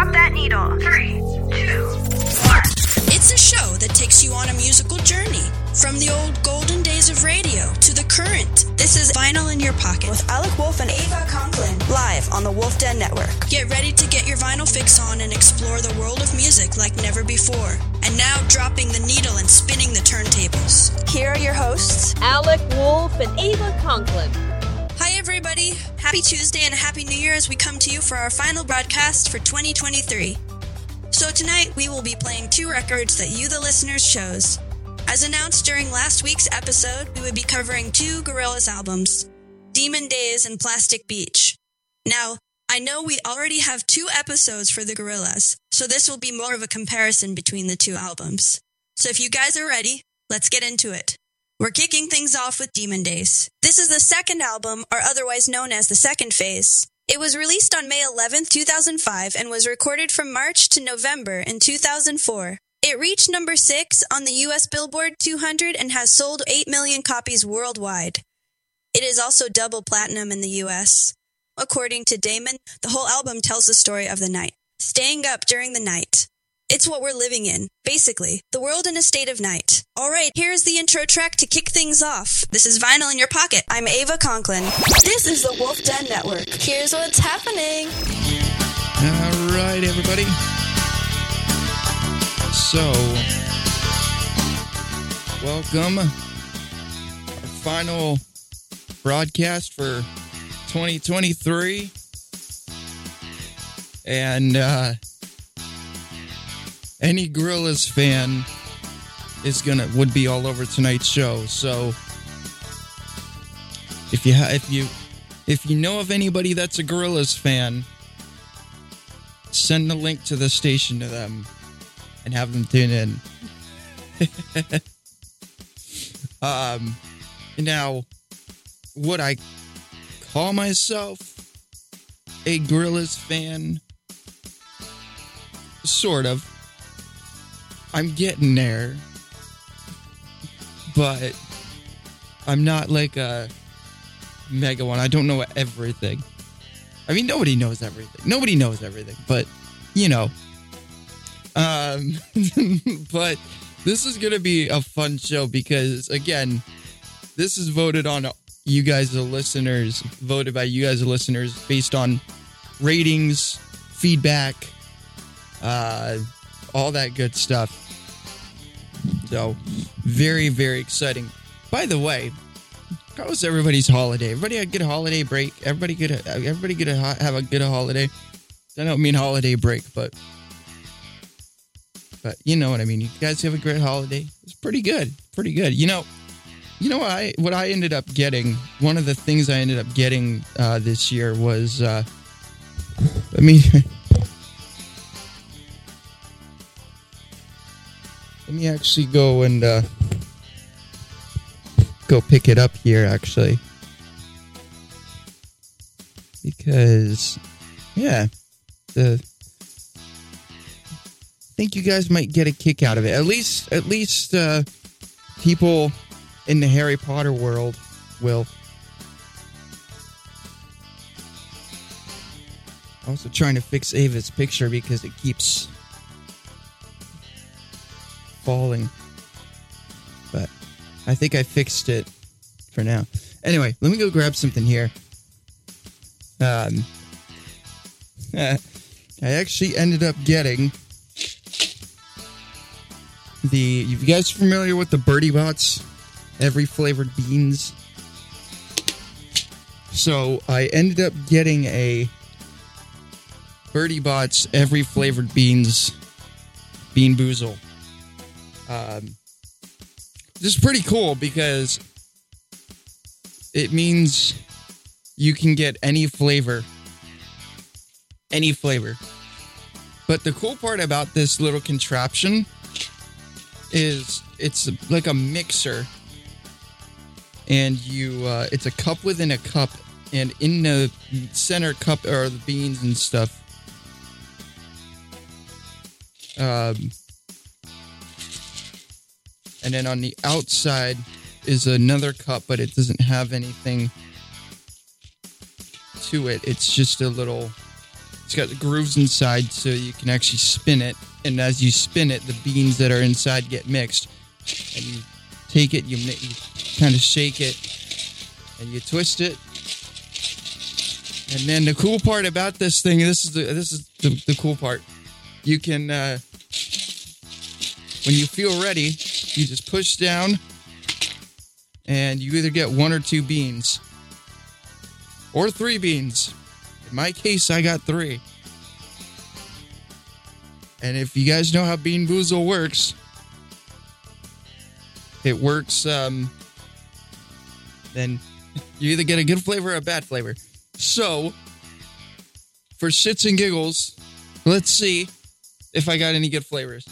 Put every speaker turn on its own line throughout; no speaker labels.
drop that needle. Three, two, one.
It's a show that takes you on a musical journey from the old golden days of radio to the current. This is Vinyl in Your Pocket with Alek Wolfe and Ava Conklin, live on the Wolf Den Network. Get ready to get your vinyl fix on and explore the world of music like never before. And now dropping the needle and spinning the turntables. Here are your hosts,
Alek Wolfe and Ava Conklin.
Hi, everybody. Happy Tuesday and Happy New Year as we come to you for our final broadcast for 2023. So, tonight we will be playing two records that you, the listeners, chose. As announced during last week's episode, we would be covering two Gorillaz albums Demon Days and Plastic Beach. Now, I know we already have two episodes for the Gorillaz, so this will be more of a comparison between the two albums. So, if you guys are ready, let's get into it. We're kicking things off with Demon Days. This is the second album, or otherwise known as the second phase. It was released on May 11, 2005, and was recorded from March to November in 2004. It reached number 6 on the US Billboard 200 and has sold 8 million copies worldwide. It is also double platinum in the US. According to Damon, the whole album tells the story of the night, staying up during the night. It's what we're living in, basically, the world in a state of night. All right, here's the intro track to kick things off. This is Vinyl in Your Pocket. I'm Ava Conklin. This is the Wolf Den Network. Here's what's happening.
All right, everybody. So, welcome. Our final broadcast for 2023. And uh, any Gorillaz fan is gonna would be all over tonight's show. So, if you ha- if you if you know of anybody that's a Gorillaz fan, send the link to the station to them and have them tune in. um, now, would I call myself a Gorillaz fan? Sort of. I'm getting there, but I'm not like a mega one. I don't know everything. I mean, nobody knows everything. Nobody knows everything, but you know. Um, but this is gonna be a fun show because again, this is voted on you guys, the listeners, voted by you guys, the listeners, based on ratings, feedback, uh, all that good stuff. So, very, very exciting. By the way, how was everybody's holiday? Everybody had a good holiday break. Everybody good. Everybody good. Have a good holiday. I don't mean holiday break, but but you know what I mean. You guys have a great holiday. It's pretty good. Pretty good. You know, you know what I what I ended up getting. One of the things I ended up getting uh, this year was. Uh, I mean. let me actually go and uh, go pick it up here actually. Because yeah the I think you guys might get a kick out of it. At least at least uh, people in the Harry Potter world will. Also trying to fix Ava's picture because it keeps falling. But I think I fixed it for now. Anyway, let me go grab something here. Um, I actually ended up getting the. You guys familiar with the Bertie Bott's? Every flavored beans. So I ended up getting a Bertie Bott's every flavored beans bean boozle. Um, this is pretty cool because it means you can get any flavor. Any flavor. But the cool part about this little contraption is it's like a mixer. And you, uh, it's a cup within a cup. And in the center cup are the beans and stuff. Um, and then on the outside is another cup, but it doesn't have anything to it. It's just a little It's got the grooves inside so you can actually spin it. And as you spin it, the beans that are inside get mixed. And you take it, you, you kind of shake it, and you twist it. And then the cool part about this thing, this is the this is the, the cool part. You can uh, when you feel ready, you just push down and you either get one or two beans or three beans. In my case, I got three. And if you guys know how Bean Boozle works, it works. Um, then you either get a good flavor or a bad flavor. So, for shits and giggles, let's see if I got any good flavors.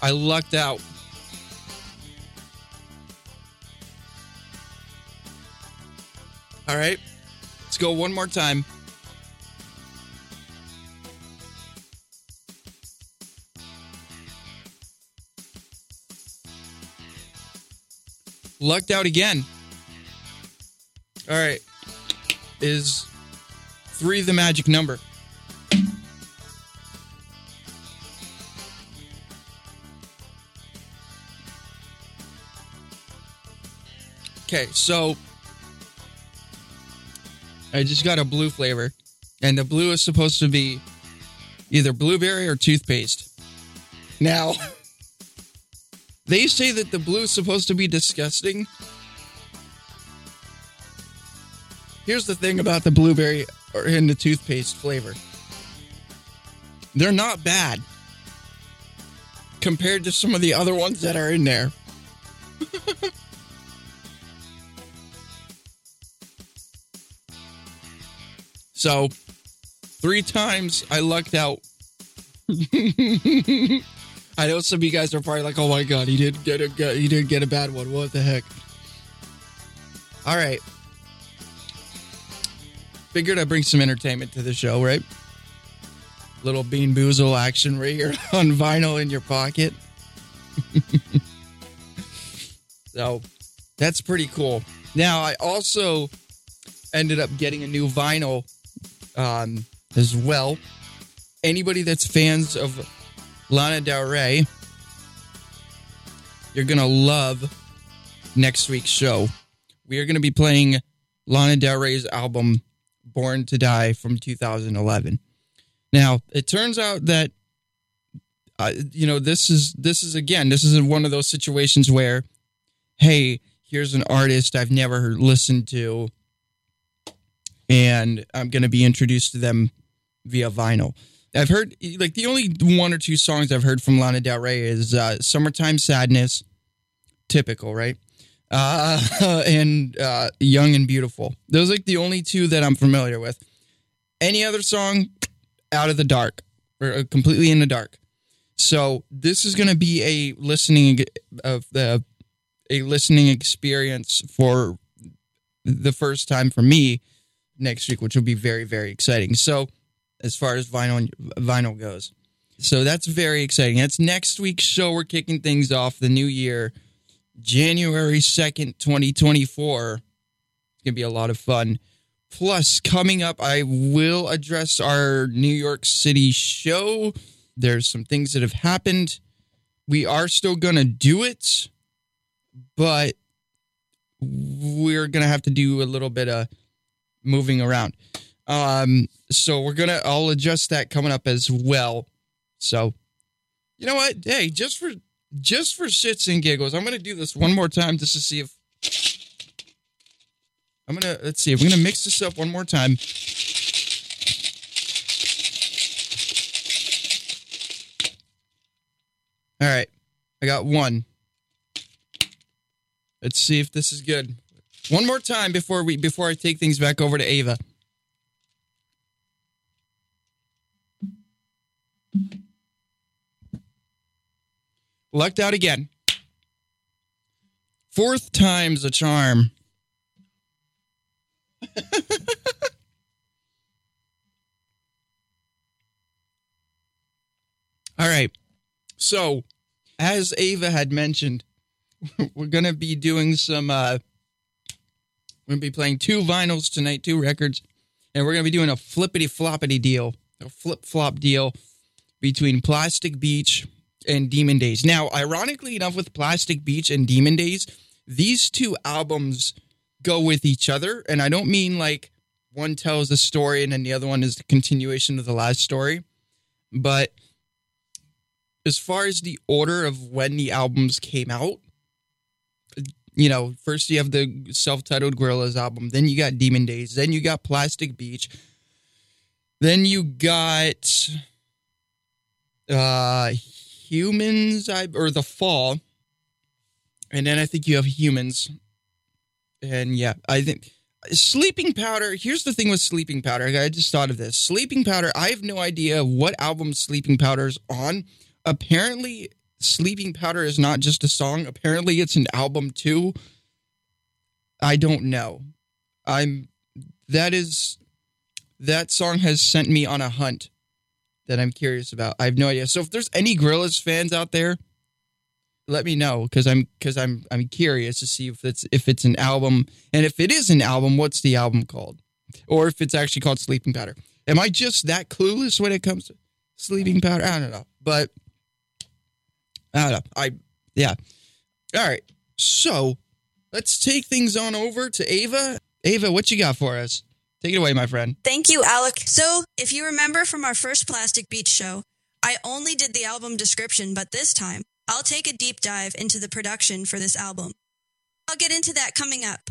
I lucked out. All right, let's go one more time. Lucked out again. All right, is three the magic number? Okay, so I just got a blue flavor, and the blue is supposed to be either blueberry or toothpaste. Now, they say that the blue is supposed to be disgusting. Here's the thing about the blueberry or in the toothpaste flavor. They're not bad compared to some of the other ones that are in there. So, three times I lucked out. I know some of you guys are probably like, "Oh my god, he didn't get a good- he didn't get a bad one. What the heck?" All right. Figured I'd bring some entertainment to the show, right? Little Bean Boozle action right here on vinyl in your pocket. so that's pretty cool. Now, I also ended up getting a new vinyl um, as well. Anybody that's fans of Lana Del Rey, you're going to love next week's show. We are going to be playing Lana Del Rey's album Born to Die from 2011. Now, it turns out that uh, you know, this is this is again, this is one of those situations where hey, here's an artist I've never listened to and I'm going to be introduced to them via vinyl. I've heard like the only one or two songs I've heard from Lana Del Rey is uh, "Summertime Sadness," typical, right? Uh, and uh, "Young and Beautiful." Those are like the only two that I'm familiar with. Any other song, out of the dark or uh, completely in the dark. So this is going to be a listening of the a listening experience for the first time for me next week, which will be very, very exciting. So, as far as vinyl vinyl goes, so that's very exciting. That's next week's show. We're kicking things off the new year, January second, twenty twenty four. It's gonna be a lot of fun. Plus, coming up, I will address our New York City show. There's some things that have happened. We are still gonna do it, but we're gonna have to do a little bit of moving around. Um, so we're gonna I'll adjust that coming up as well. So you know what? Hey, just for just for shits and giggles, I'm gonna do this one more time just to see if I'm gonna let's see if we're gonna mix this up one more time. All right, I got one. Let's see if this is good. One more time before we before I take things back over to Ava. Lucked out again. Fourth time's a charm. All right. So, as Ava had mentioned, we're gonna be doing some. uh We're gonna be playing two vinyls tonight, two records, and we're gonna be doing a flippity floppity deal, a flip flop deal between Plastic Beach and Demon Days. Now, ironically enough, with Plastic Beach and Demon Days, these two albums go with each other, and I don't mean like one tells a story and then the other one is the continuation of the last story, but as far as the order of when the albums came out, you know, first you have the self-titled Gorillaz album, then you got Demon Days, then you got Plastic Beach, then you got uh Humanz I, or The Fall, and then I think you have Humanz, and yeah, I think Sleeping Powder. Here's the thing with Sleeping Powder. I just thought of this. Sleeping Powder. I have no idea what album Sleeping Powder is on. Apparently, Sleeping Powder is not just a song. Apparently, it's an album too. I don't know. I'm. That is. That song has sent me on a hunt that I'm curious about. I have no idea. So if there's any Gorillaz fans out there, let me know because I'm because I'm I'm curious to see if it's if it's an album and if it is an album, what's the album called, or if it's actually called Sleeping Powder. Am I just that clueless when it comes to Sleeping Powder? I don't know, but I don't know. I yeah. All right, so let's take things on over to Ava. Ava, what you got for us? Take it away, my friend.
Thank you, Alek. So, if you remember from our first Plastic Beach show, I only did the album description, but this time I'll take a deep dive into the production for this album. I'll get into that coming up.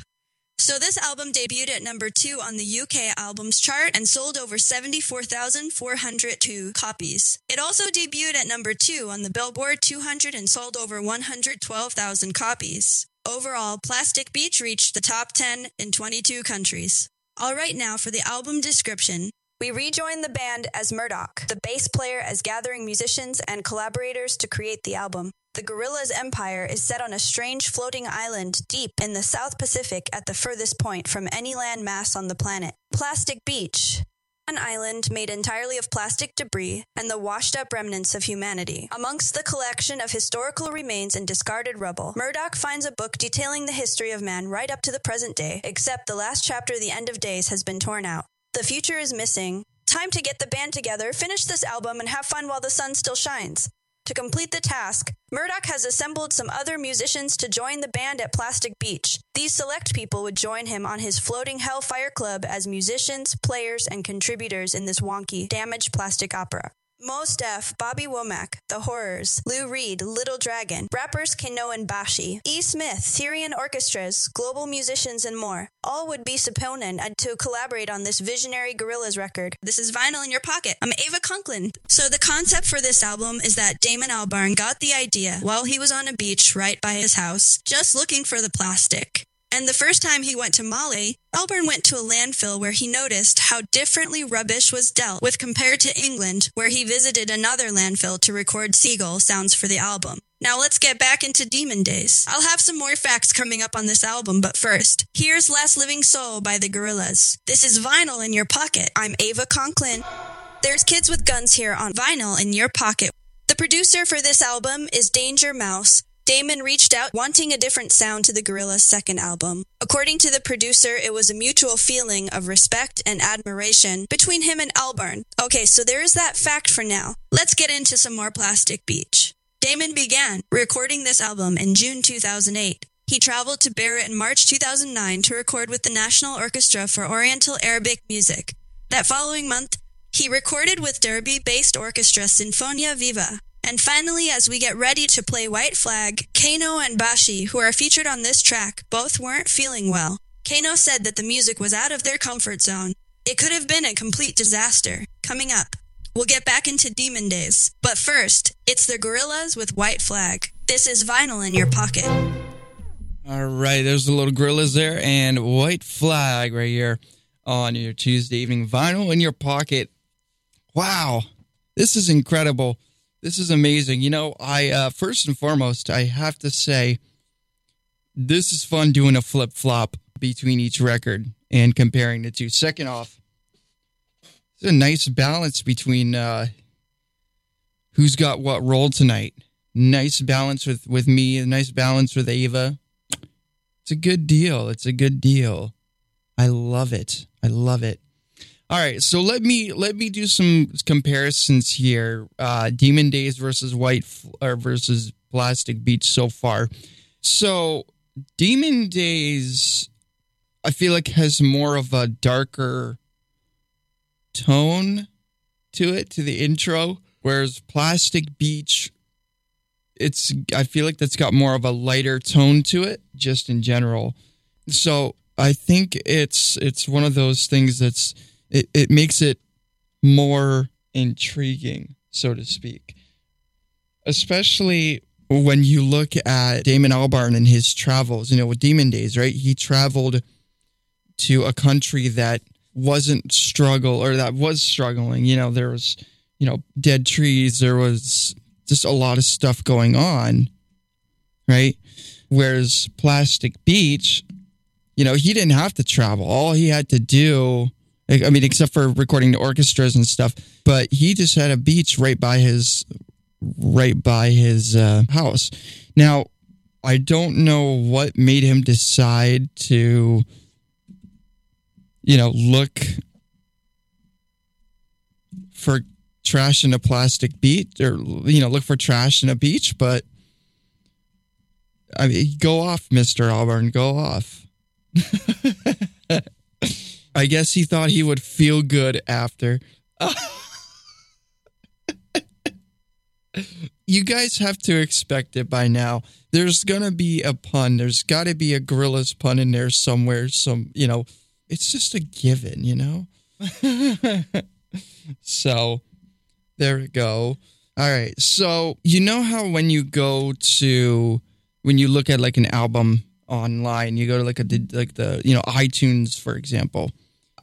So, this album debuted at number two on the UK albums chart and sold over 74,402 copies. It also debuted at number two on the Billboard 200 and sold over 112,000 copies. Overall, Plastic Beach reached the top 10 in 22 countries. All right, now for the album description. We rejoin the band as Murdoc, the bass player as gathering musicians and collaborators to create the album. The Gorillaz empire is set on a strange floating island deep in the South Pacific at the furthest point from any land mass on the planet. Plastic Beach, an island made entirely of plastic debris and the washed up remnants of humanity. Amongst the collection of historical remains and discarded rubble, Murdoc finds a book detailing the history of man right up to the present day, except the last chapter, The End of Days, has been torn out. The future is missing. Time to get the band together, finish this album, and have fun while the sun still shines. To complete the task, Murdoc has assembled some other musicians to join the band at Plastic Beach. These select people would join him on his floating Hellfire Club as musicians, players, and contributors in this wonky, damaged plastic opera. Mos Def, Bobby Womack, The Horrors, Lou Reed, Little Dragon, rappers Kano and Bashy, E. Smith, Syrian Orchestras, global musicians, and more. All would be supponen to collaborate on this visionary Gorillaz record. This is Vinyl in Your Pocket. I'm Ava Conklin. So the concept for this album is that Damon Albarn got the idea while he was on a beach right by his house, just looking for the plastic. And the first time he went to Mali, Albarn went to a landfill where he noticed how differently rubbish was dealt with compared to England, where he visited another landfill to record seagull sounds for the album. Now let's get back into Demon Days. I'll have some more facts coming up on this album, but first, here's Last Living Soul by the Gorillaz. This is Vinyl in Your Pocket. I'm Ava Conklin. There's Kids with Guns here on Vinyl in Your Pocket. The producer for this album is Danger Mouse. Damon reached out wanting a different sound to the Gorillaz' second album. According to the producer, it was a mutual feeling of respect and admiration between him and Albarn. Okay, so there is that fact for now. Let's get into some more Plastic Beach. Damon began recording this album in June 2008. He traveled to Beirut in March 2009 to record with the National Orchestra for Oriental Arabic Music. That following month, he recorded with Derby based orchestra Sinfonia Viva. And finally, as we get ready to play White Flag, Kano and Bashy, who are featured on this track, both weren't feeling well. Kano said that the music was out of their comfort zone. It could have been a complete disaster. Coming up, we'll get back into Demon Days. But first, it's the Gorillaz with White Flag. This is vinyl in your pocket.
All right, there's the little Gorillaz there and White Flag right here on your Tuesday evening. Vinyl in your pocket. Wow, this is incredible. This is amazing. You know, I uh, first and foremost, I have to say, this is fun doing a flip flop between each record and comparing the two. Second off, it's a nice balance between uh, who's got what role tonight. nice balance with with me, a nice balance with Ava. It's a good deal. It's a good deal. I love it. I love it. All right, so let me let me do some comparisons here. Uh, Demon Days versus White or versus Plastic Beach so far. So Demon Days, I feel like has more of a darker tone to it to the intro, whereas Plastic Beach, it's I feel like that's got more of a lighter tone to it, just in general. So I think it's it's one of those things that's it, it makes it more intriguing, so to speak. Especially when you look at Damon Albarn and his travels, you know, with Demon Days, right? He traveled to a country that wasn't struggle or that was struggling. You know, there was, you know, dead trees, there was just a lot of stuff going on, right? Whereas Plastic Beach, you know, he didn't have to travel. All he had to do, I mean, except for recording the orchestras and stuff, but he just had a beach right by his right by his uh, house. Now, I don't know what made him decide to, you know, look for trash in a plastic beach or, you know, look for trash in a beach, but I mean, go off, Mr. Albarn, go off. I guess he thought he would feel good after. you guys have to expect it by now. There's gonna be a pun. There's got to be a Gorillaz pun in there somewhere. Some, you know, it's just a given, you know. so there we go. All right. So you know how when you go to when you look at like an album online, you go to like a like the you know iTunes for example.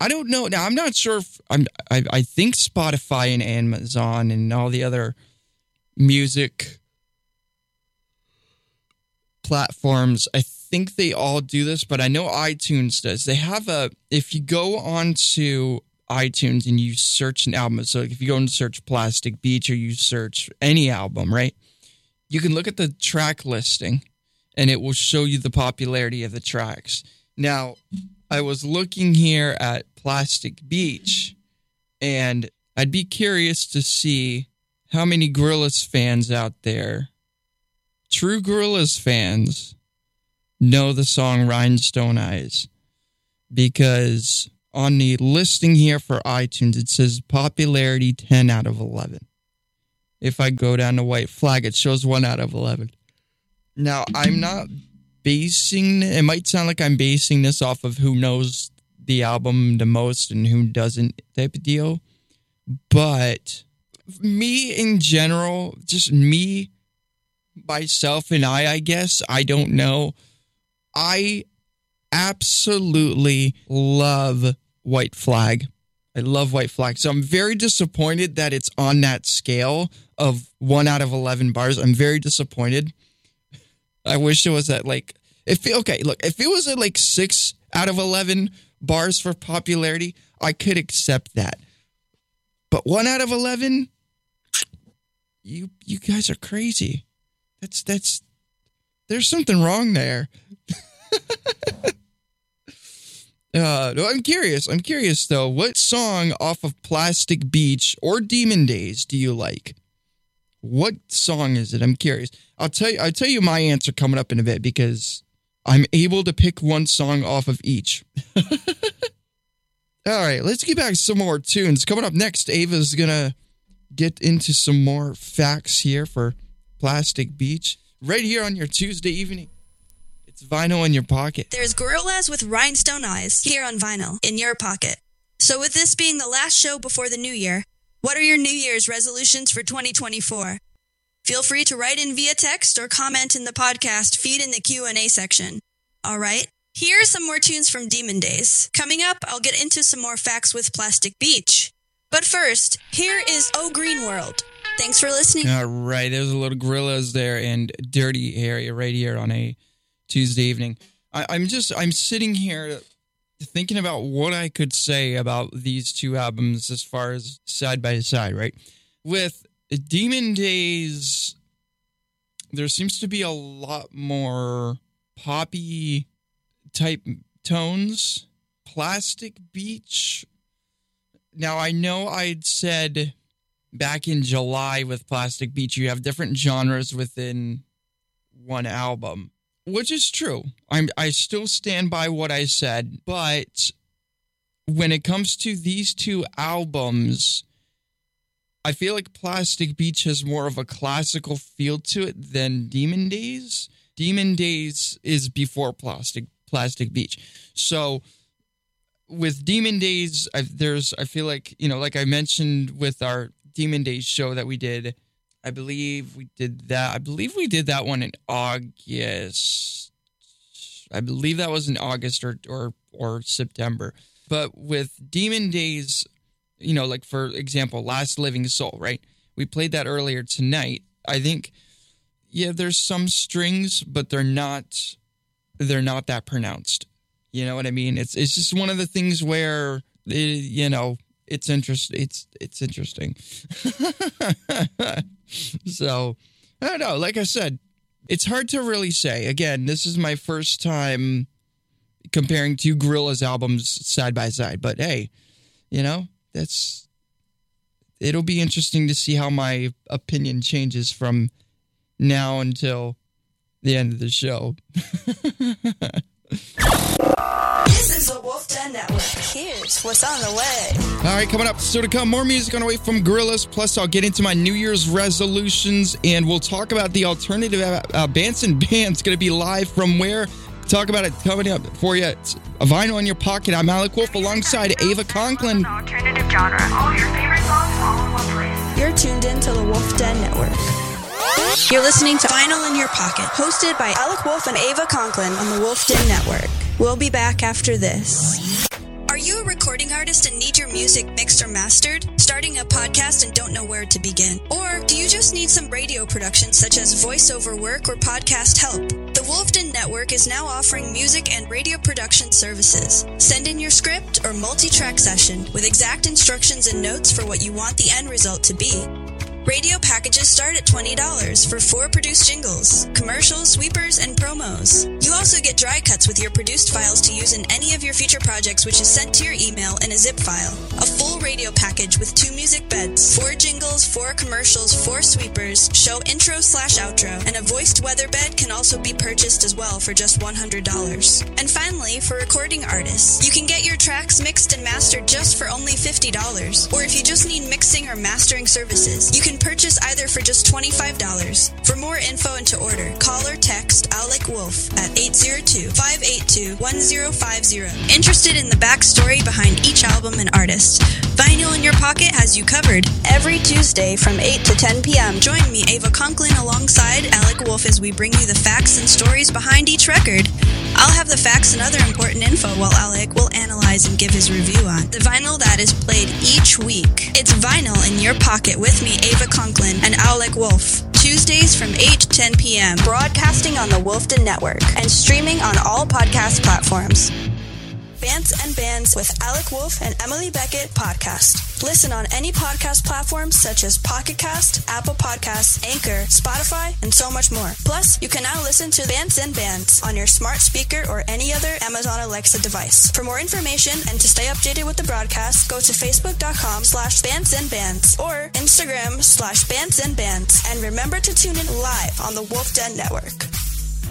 I don't know. Now I'm not sure if I'm. I, I think Spotify and Amazon and all the other music platforms. I think they all do this, but I know iTunes does. They have a. If you go onto iTunes and you search an album, so if you go and search Plastic Beach or you search any album, right? You can look at the track listing, and it will show you the popularity of the tracks. Now, I was looking here at Plastic Beach, and I'd be curious to see how many Gorillaz fans out there, true Gorillaz fans, know the song Rhinestone Eyes. Because on the listing here for iTunes, it says popularity 10 out of 11. If I go down to White Flag, it shows 1 out of 11. Now, I'm not basing it might sound like I'm basing this off of who knows the album the most and who doesn't type of deal. But me in general, just me myself and I, I guess, I don't know. I absolutely love White Flag. I love White Flag. So I'm very disappointed that it's on that scale of one out of 11 bars. I'm very disappointed. I wish it was at like if okay, look, if it was at like six out of eleven bars for popularity, I could accept that. But one out of eleven, you you guys are crazy. That's that's there's something wrong there. uh, I'm curious. I'm curious though. What song off of Plastic Beach or Demon Days do you like? What song is it? I'm curious. I'll tell you. I'll tell you my answer coming up in a bit because I'm able to pick one song off of each. All right, let's get back to some more tunes. Coming up next, Ava's gonna get into some more facts here for Plastic Beach. Right here on your Tuesday evening. It's vinyl in your pocket.
There's Gorillaz with Rhinestone Eyes here on vinyl in your pocket. So, with this being the last show before the new year, what are your New Year's resolutions for 2024? Feel free to write in via text or comment in the podcast feed in the Q&A section. All right. Here are some more tunes from Demon Days. Coming up, I'll get into some more facts with Plastic Beach. But first, here is Oh Green World. Thanks for listening.
All right, there's a little Gorillaz there and Dirty Harry right here on a Tuesday evening. I, I'm just I'm sitting here thinking about what I could say about these two albums as far as side by side, right? With Demon Days there seems to be a lot more poppy type tones. Plastic Beach. Now, I know I'd said back in July with Plastic Beach, you have different genres within one album, which is true. I'm, I still stand by what I said, but when it comes to these two albums, I feel like Plastic Beach has more of a classical feel to it than Demon Days. Demon Days is before Plastic Plastic Beach. So with Demon Days, I, there's I feel like you know, like I mentioned with our Demon Days show that we did. I believe we did that. I believe we did that one in August. I believe that was in August or or or September. But with Demon Days, you know, like for example, Last Living Soul, right? We played that earlier tonight. I think, yeah, there's some strings, but they're not, they're not that pronounced. You know what I mean? It's it's just one of the things where, it, you know, it's interest, it's it's interesting. so I don't know. Like I said, it's hard to really say. Again, this is my first time comparing two Gorillaz albums side by side. But hey, you know, that's it'll be interesting to see how my opinion changes from now until the end of the show.
This is the Wolf Den Network. Here's what's on the way.
All right, coming up, still to come, more music on the way from Gorillaz. Plus, I'll get into my New Year's resolutions, and we'll talk about the alternative uh, uh, bands and bands going to be live from where. Talk about it coming up for you. It's a vinyl in your pocket. I'm Alek Wolfe alongside Ava Conklin.
Alternative genre. All your favorite songs all in one place.
You're tuned in to the Wolf Den Network. You're listening to Vinyl in Your Pocket, hosted by Alek Wolfe and Ava Conklin on the Wolf Den Network. We'll be back after this. Are you a recording artist and need your music mixed or mastered? Starting a podcast and don't know where to begin? Or do you just need some radio production such as voiceover work or podcast help? The Wolfden Network is now offering music and radio production services. Send in your script or multi-track session with exact instructions and notes for what you want the end result to be. Radio packages start at $20 for four produced jingles, commercials, sweepers, and promos. You also get dry cuts with your produced files to use in any of your future projects, which is sent to your email in a zip file. A full radio package with two music beds, four jingles, four commercials, four sweepers, show intro slash outro, and a voiced weather bed can also be purchased as well for just $100. And finally, for recording artists, you can get your tracks mixed and mastered just for only $50. Or if you just need mixing or mastering services, you can purchase either for just $25. For more info and to order, call or text Alek Wolfe at 802-582-1050. Interested in the backstory behind each album and artist? Vinyl in Your Pocket has you covered. Every Tuesday from 8 to 10 p.m., join me, Ava Conklin, alongside Alek Wolfe as we bring you the facts and stories behind each record. I'll have the facts and other important info while Alek will analyze and give his review on the vinyl that is played each week. It's Vinyl in Your Pocket with me, Ava Conklin, and Alek Wolfe. Tuesdays from 8 to 10 p.m., broadcasting on the Wolfden Network and streaming on all podcast platforms. Bands and Bands with Alek Wolfe and Emily Beckett podcast. Listen on any podcast platforms such as Pocket Cast, Apple Podcasts, Anchor, Spotify, and so much more. Plus, you can now listen to Bands and Bands on your smart speaker or any other Amazon Alexa device. For more information and to stay updated with the broadcast, go to facebook.com slash bands and bands or Instagram slash bands and bands. And remember to tune in live on the Wolf Den Network.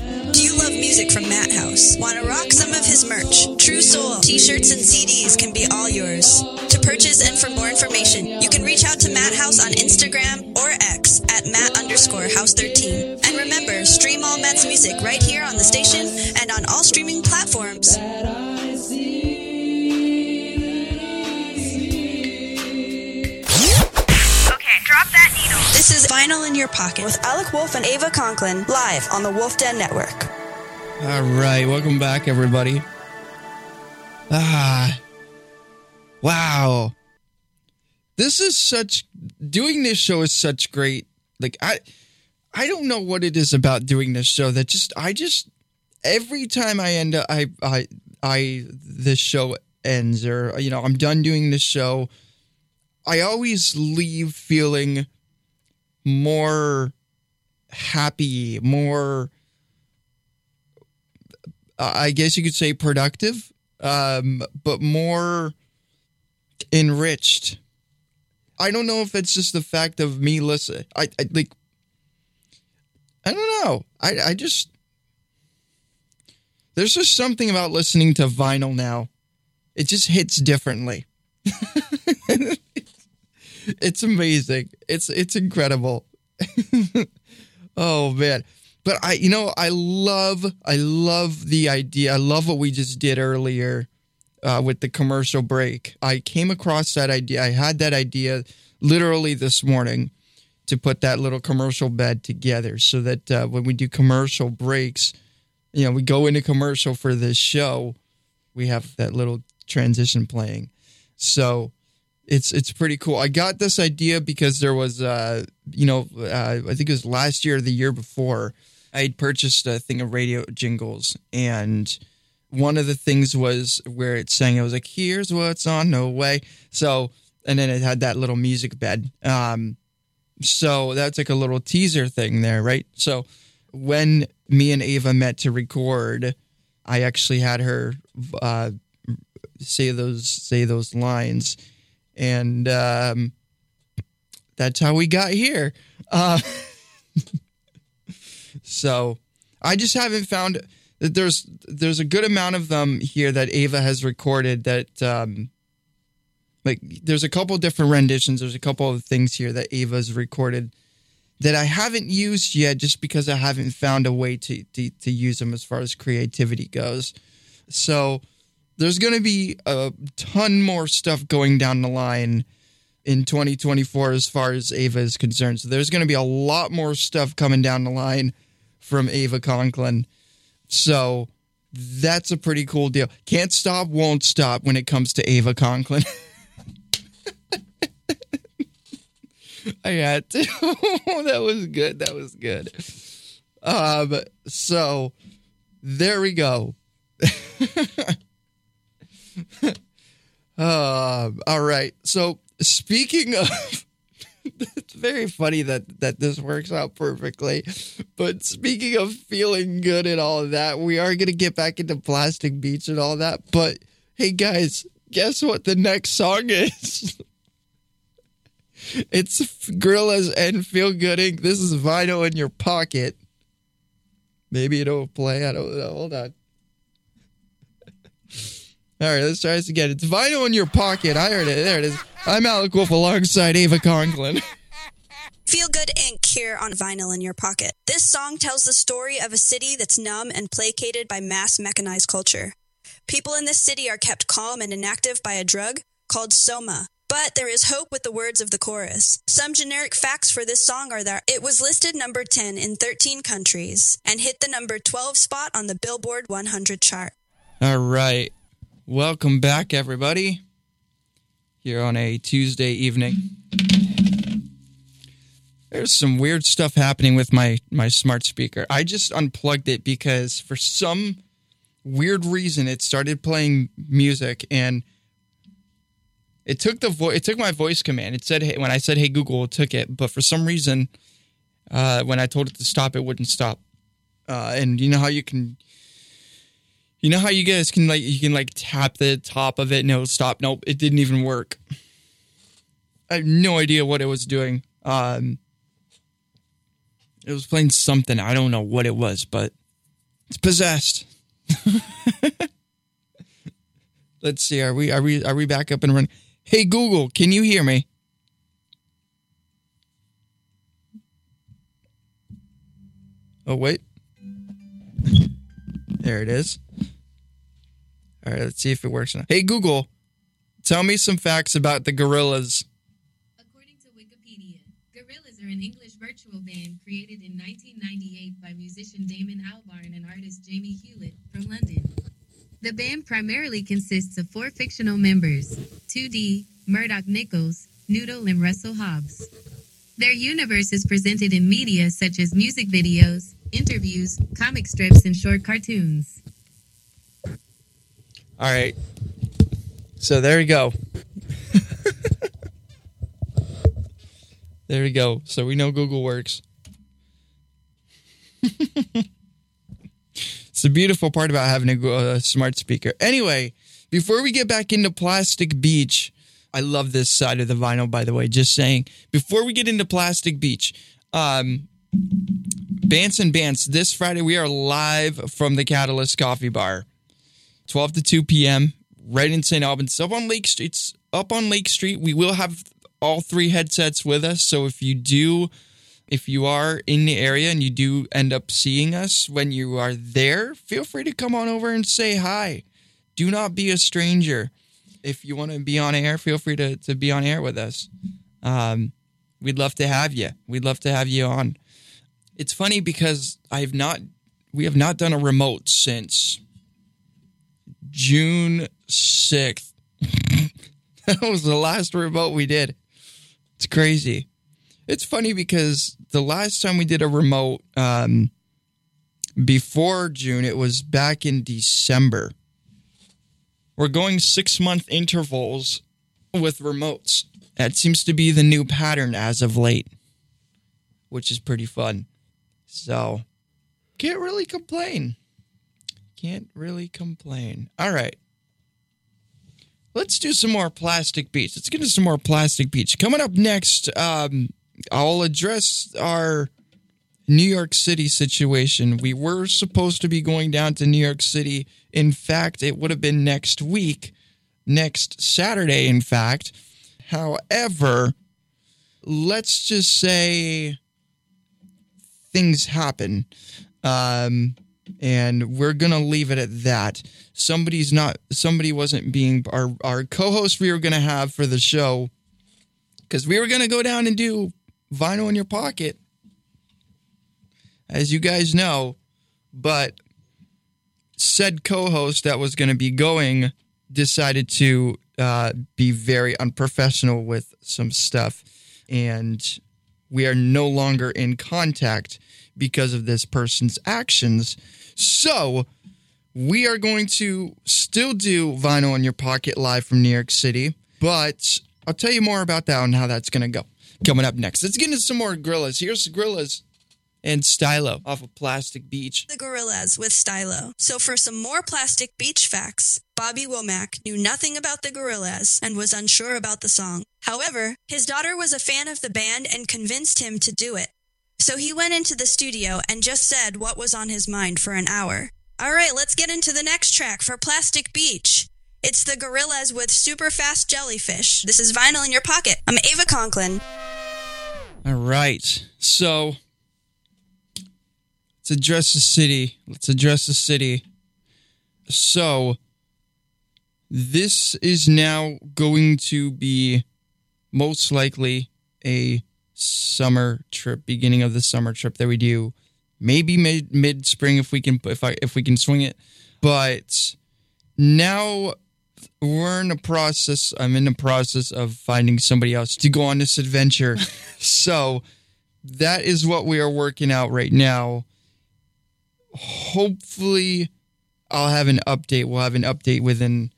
Do you love music from Matt House? Want to rock some of his merch? True Soul t-shirts and CDs can be all yours. To purchase and for more information, you can reach out to Matt House on Instagram or X at Matt underscore House 13. And remember, stream all Matt's music right here on the station and on all streaming platforms. This is Vinyl in Your Pocket with Alek Wolfe and Ava Conklin live on the Wolf Den Network.
All right, welcome back, everybody. Ah, wow. This is such doing this show is such great. Like I, I don't know what it is about doing this show that just I just every time I end up I I I this show ends or you know I'm done doing this show. I always leave feeling more happy, more I guess you could say productive, um, but more enriched. I don't know if it's just the fact of me listen. I, I like. I don't know. I I just there's just something about listening to vinyl now. It just hits differently. it's amazing. It's it's incredible. oh man. But I you know, I love I love the idea. I love what we just did earlier uh, with the commercial break. I came across that idea. I had that idea literally this morning to put that little commercial bed together so that uh, when we do commercial breaks, you know, we go into commercial for this show, we have that little transition playing. So it's it's pretty cool. I got this idea because there was uh you know uh, I think it was last year or the year before I had purchased a thing of radio jingles. And one of the things was where it sang it was like here's what's on no way. So and then it had that little music bed. Um so that's like a little teaser thing there right? So when me and Ava met to record I actually had her uh say those say those lines and um, that's how we got here. Uh, so I just haven't found that there's there's a good amount of them here that Ava has recorded that um, like there's a couple different renditions. There's a couple of things here that Ava's recorded that I haven't used yet, just because I haven't found a way to to, to use them as far as creativity goes. So there's going to be a ton more stuff going down the line in 2024 as far as Ava is concerned. So there's going to be a lot more stuff coming down the line from Ava Conklin. So that's a pretty cool deal. Can't stop, won't stop when it comes to Ava Conklin. I had to. that was good. That was good. Um, so there we go. uh, all right. So speaking of, it's very funny that that this works out perfectly. But speaking of feeling good and all of that, we are gonna get back into Plastic Beach and all that. But hey, guys, guess what the next song is? it's Gorillaz and Feel Good Inc. This is Vinyl in Your Pocket. Maybe it'll play. I don't know. Hold on. All right, let's try this again. It's vinyl in your pocket. I heard it. There it is. I'm Alek Wolfe alongside Ava Conklin.
Feel Good Inc. here on Vinyl in Your Pocket. This song tells the story of a city that's numb and placated by mass mechanized culture. People in this city are kept calm and inactive by a drug called Soma. But there is hope with the words of the chorus. Some generic facts for this song are that it was listed number 10 in 13 countries and hit the number 12 spot on the Billboard 100 chart.
All right. Welcome back, everybody, here on a Tuesday evening. There's some weird stuff happening with my, my smart speaker. I just unplugged it because for some weird reason it started playing music and it took the vo- it took my voice command. It said hey, when I said hey Google, it took it, but for some reason uh, when I told it to stop, it wouldn't stop. Uh, and you know how you can you know how you guys can like you can like tap the top of it and it'll stop? Nope, it didn't even work. I have no idea what it was doing. Um it was playing something. I don't know what it was, but it's possessed. Let's see. Are we are we are we back up and running? Hey Google, can you hear me? Oh wait. There it is. All right, let's see if it works now. Hey Google, tell me some facts about the Gorillaz.
According to Wikipedia, Gorillaz are an English virtual band created in 1998 by musician Damon Albarn and artist Jamie Hewlett from London. The band primarily consists of four fictional members 2D, Murdoc Niccals, Noodle, and Russell Hobbs. Their universe is presented in media such as music videos, interviews, comic strips, and short cartoons.
All right. So there you go. there you go. So we know Google works. it's the beautiful part about having a, smart speaker. Anyway, before we get back into Plastic Beach, I love this side of the vinyl, by the way. Just saying, before we get into Plastic Beach, um, Bants and Bants, this Friday we are live from the Catalyst Coffee Bar. 12 to 2 p.m. right in St. Albans, up on Lake Street. It's up on Lake Street. We will have all three headsets with us, so if you do, if you are in the area and you do end up seeing us when you are there, feel free to come on over and say hi. Do not be a stranger. If you want to be on air, feel free to, to be on air with us. Um, we'd love to have you. We'd love to have you on. It's funny because I've not, we have not done a remote since June 6th. that was the last remote we did. It's crazy. It's funny because the last time we did a remote um, before June, it was back in December. We're going six month intervals with remotes. That seems to be the new pattern as of late, which is pretty fun. So, can't really complain. Can't really complain. All right. Let's do some more Plastic Beach. Let's get into some more Plastic Beach. Coming up next, um, I'll address our New York City situation. We were supposed to be going down to New York City. In fact, it would have been next week, next Saturday, in fact. However, let's just say things happen. Um, and we're gonna leave it at that. Somebody's not somebody wasn't being our our co-host we were gonna have for the show because we were gonna go down and do vinyl in your pocket, as you guys know, but said co-host that was gonna be going decided to uh, be very unprofessional with some stuff, and we are no longer in contact because of this person's actions. So, we are going to still do Vinyl in Your Pocket live from New York City, but I'll tell you more about that and how that's going to go. Coming up next, let's get into some more Gorillaz. Here's Gorillaz and Stylo off of Plastic Beach.
The Gorillaz with Stylo. So for some more Plastic Beach facts, Bobby Womack knew nothing about the Gorillaz and was unsure about the song. However, his daughter was a fan of the band and convinced him to do it. So he went into the studio and just said what was on his mind for an hour. All right, let's get into the next track for Plastic Beach. It's the Gorillaz with Super Fast Jellyfish. This is Vinyl in Your Pocket. I'm Ava Conklin.
All right. So let's address the city. Let's address the city. So this is now going to be most likely a summer trip, beginning of the summer trip that we do. Maybe mid mid spring if we can if I if we can swing it. But now we're in the process I'm in the process of finding somebody else to go on this adventure. so that is what we are working out right now. Hopefully I'll have an update. We'll have an update within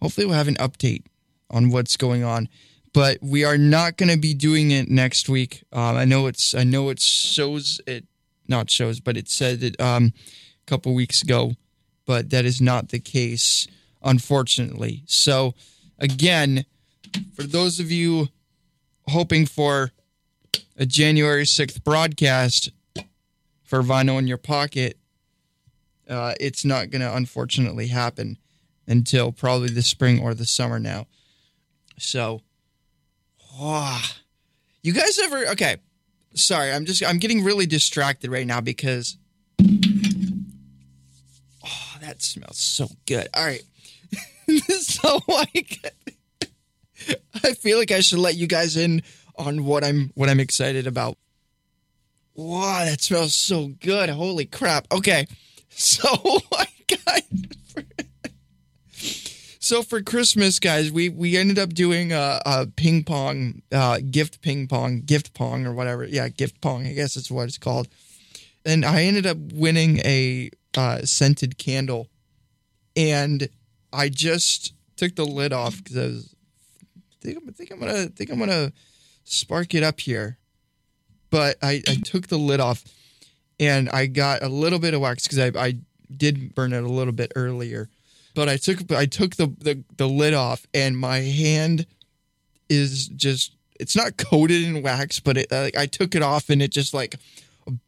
hopefully we'll have an update on what's going on but we are not going to be doing it next week. Um, I know it's I know it shows it not shows, but it said it um, a couple weeks ago, but that is not the case, unfortunately. So again, for those of you hoping for a January sixth broadcast for Vinyl in Your Pocket, uh, it's not going to unfortunately happen until probably the spring or the summer now. So Oh, you guys ever? Okay, sorry. I'm just I'm getting really distracted right now because oh, that smells so good. All right, so like I feel like I should let you guys in on what I'm what I'm excited about. Wow, that smells so good! Holy crap! Okay, so like guys. So for Christmas, guys, we we ended up doing a, a ping pong, uh, gift ping pong, gift pong or whatever. Yeah, gift pong. I guess it's what it's called. And I ended up winning a uh, scented candle, and I just took the lid off because I was think, I think I'm gonna think I'm gonna spark it up here, but I, I took the lid off, and I got a little bit of wax because I, I did burn it a little bit earlier, but I took I took the the, the lid off, and my hand is just it's not coated in wax, but it I took it off, and it just like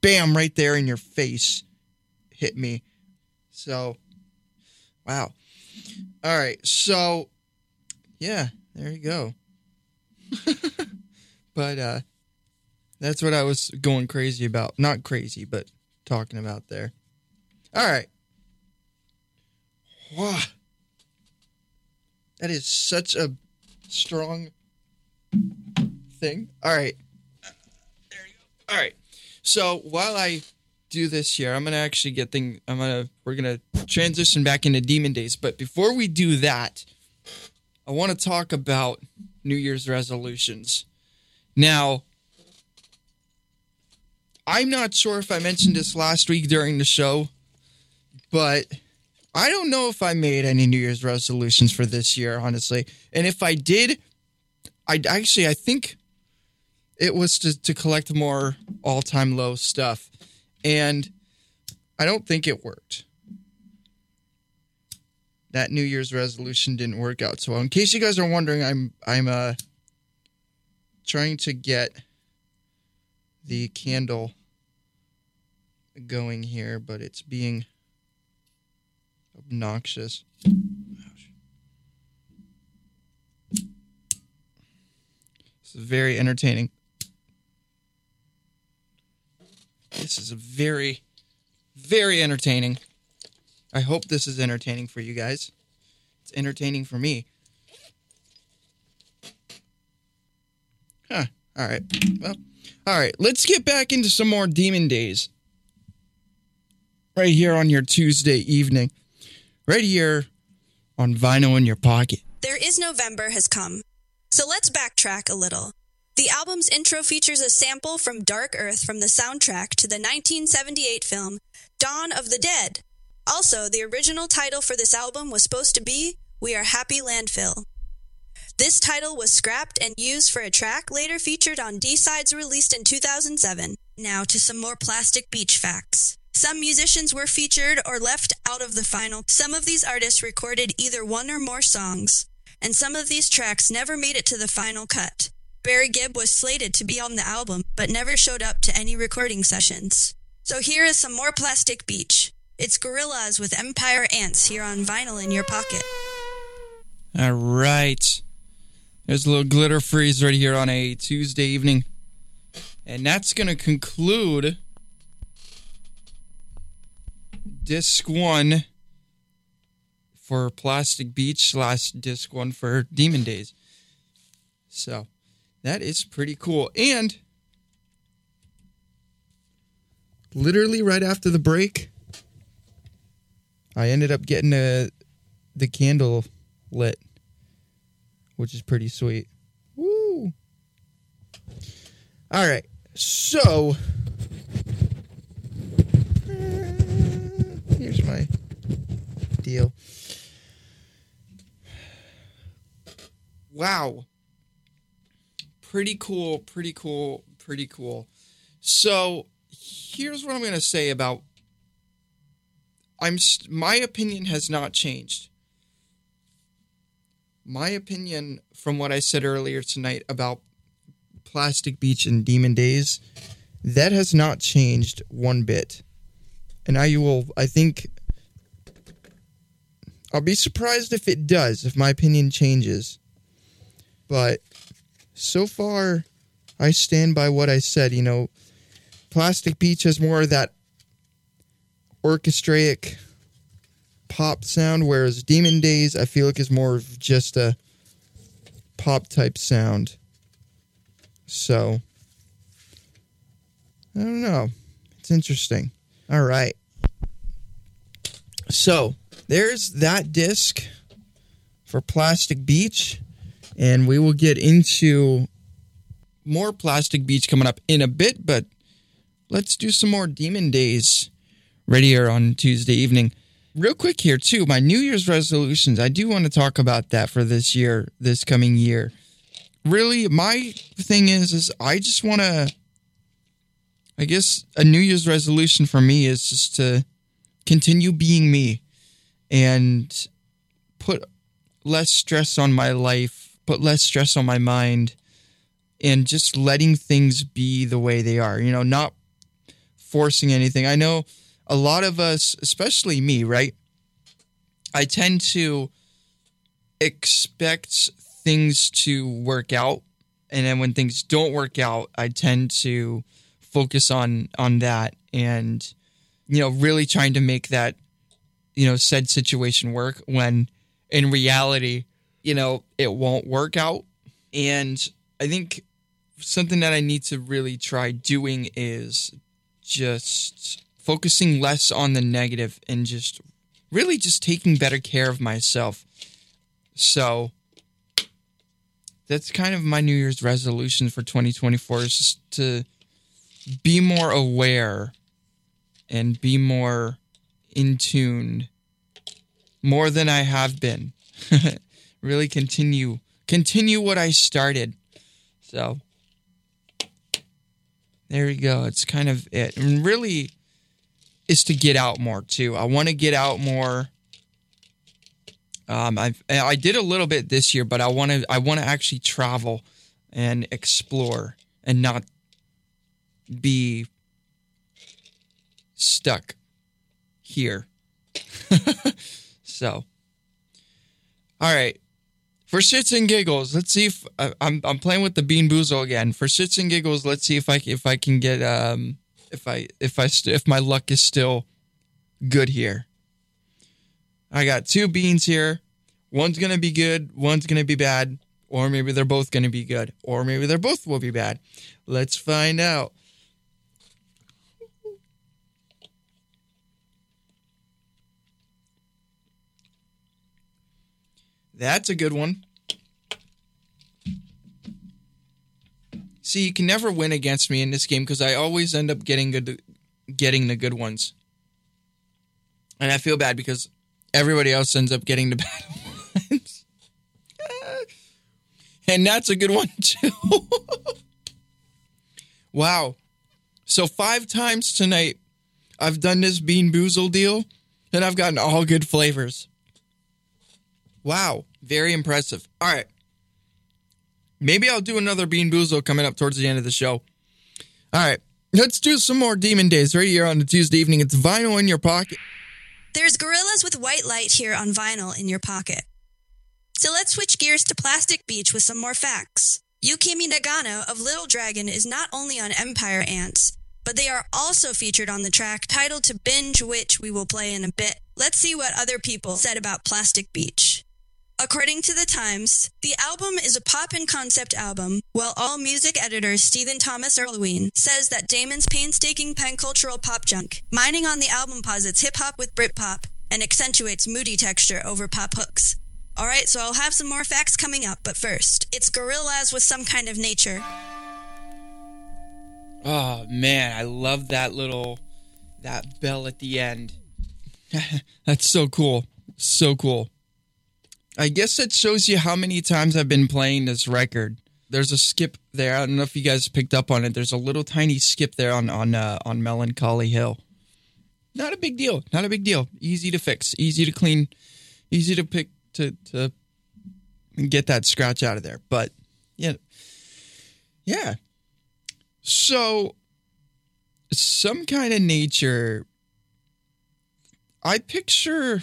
bam right there in your face hit me. So, wow. All right, so yeah, there you go. but uh that's what I was going crazy about. Not crazy, but talking about there. All right. Wow. That is such a strong thing. All right. There you go. All right. So while I do this here, I'm gonna actually get thing. I'm gonna we're gonna transition back into Demon Days. But before we do that, I want to talk about New Year's resolutions. Now, I'm not sure if I mentioned this last week during the show, but I don't know if I made any New Year's resolutions for this year, honestly. And if I did, I actually I think it was to, to collect more all time low stuff. And I don't think it worked. That New Year's resolution didn't work out. So well. in case you guys are wondering, I'm I'm uh trying to get the candle going here, but it's being obnoxious. This is very entertaining. This is a very, very entertaining. I hope this is entertaining for you guys. It's entertaining for me. Huh. All right. Well, all right. Let's get back into some more Demon Days. Right here on your Tuesday evening. Right here on Vinyl in Your Pocket.
There is November has come. So let's backtrack a little. The album's intro features a sample from Dark Earth from the soundtrack to the 1978 film Dawn of the Dead. Also, the original title for this album was supposed to be We Are Happy Landfill. This title was scrapped and used for a track later featured on D-Sides released in 2007. Now to some more Plastic Beach facts. Some musicians were featured or left out of the final. Some of these artists recorded either one or more songs, and some of these tracks never made it to the final cut. Barry Gibb was slated to be on the album, but never showed up to any recording sessions. So here is some more Plastic Beach. It's Gorillaz with Empire Ants here on vinyl in your pocket.
All right. There's a little glitter freeze right here on a Tuesday evening. And that's going to conclude disc one for Plastic Beach slash disc one for Demon Days. So that is pretty cool. And literally right after the break, I ended up getting a, the candle lit, which is pretty sweet. Woo! All right. So my deal. Wow. Pretty cool, pretty cool, pretty cool. So, here's what I'm going to say about I'm my opinion has not changed. My opinion from what I said earlier tonight about Plastic Beach and Demon Days that has not changed one bit. And I will I think I'll be surprised if it does, if my opinion changes. But so far I stand by what I said, you know, Plastic Beach has more of that orchestraic pop sound, whereas Demon Days I feel like is more of just a pop type sound. So I don't know. It's interesting. All right. So there's that disc for Plastic Beach, and we will get into more Plastic Beach coming up in a bit, but let's do some more Demon Days right here on Tuesday evening. Real quick here, too, my New Year's resolutions. I do want to talk about that for this year, this coming year. Really, my thing is, is I just want to. I guess a New Year's resolution for me is just to continue being me and put less stress on my life, put less stress on my mind, and just letting things be the way they are, you know, not forcing anything. I know a lot of us, especially me, right? I tend to expect things to work out and then when things don't work out, I tend to focus on on that and you know, really trying to make that you know, said situation work when in reality, you know, it won't work out. And I think something that I need to really try doing is just focusing less on the negative and just really just taking better care of myself. So that's kind of my New Year's resolution for 2024 is to be more aware and be more in tune more than I have been. really continue continue what I started. So there you go. It's kind of it. And really is to get out more too. I want to get out more. Um, I I did a little bit this year, but I want to I want to actually travel and explore and not be stuck here. so, all right. For shits and giggles, let's see if I, I'm I'm playing with the bean boozle again. For shits and giggles, let's see if I if I can get um if I if I st- if my luck is still good here. I got two beans here. One's gonna be good. One's gonna be bad. Or maybe they're both gonna be good. Or maybe they're both will be bad. Let's find out. That's a good one. See, you can never win against me in this game because I always end up getting good, getting the good ones, and I feel bad because everybody else ends up getting the bad ones. and that's a good one too. wow! So five times tonight, I've done this bean boozle deal, and I've gotten all good flavors. Wow, very impressive. All right. Maybe I'll do another Bean Boozle coming up towards the end of the show. All right. Let's do some more Demon Days right here on a Tuesday evening. It's vinyl in your pocket.
There's Gorillaz with White Light here on vinyl in your pocket. So let's switch gears to Plastic Beach with some more facts. Yukimi Nagano of Little Dragon is not only on Empire Ants, but they are also featured on the track titled to Binge, which we will play in a bit. Let's see what other people said about Plastic Beach. According to The Times, the album is a pop and concept album, while AllMusic editor Stephen Thomas Erlewine says that Damon's painstaking pan-cultural pop junk, mining on the album posits hip hop with Britpop and accentuates moody texture over pop hooks. Alright, so I'll have some more facts coming up, but first, it's Gorillaz with some kind of nature.
Oh man, I love that little that bell at the end. That's so cool. So cool. I guess it shows you how many times I've been playing this record. There's a skip there. I don't know if you guys picked up on it. There's a little tiny skip there on on uh, on Melancholy Hill. Not a big deal. Not a big deal. Easy to fix. Easy to clean. Easy to pick to to get that scratch out of there. But yeah, yeah. So some kind of nature. I picture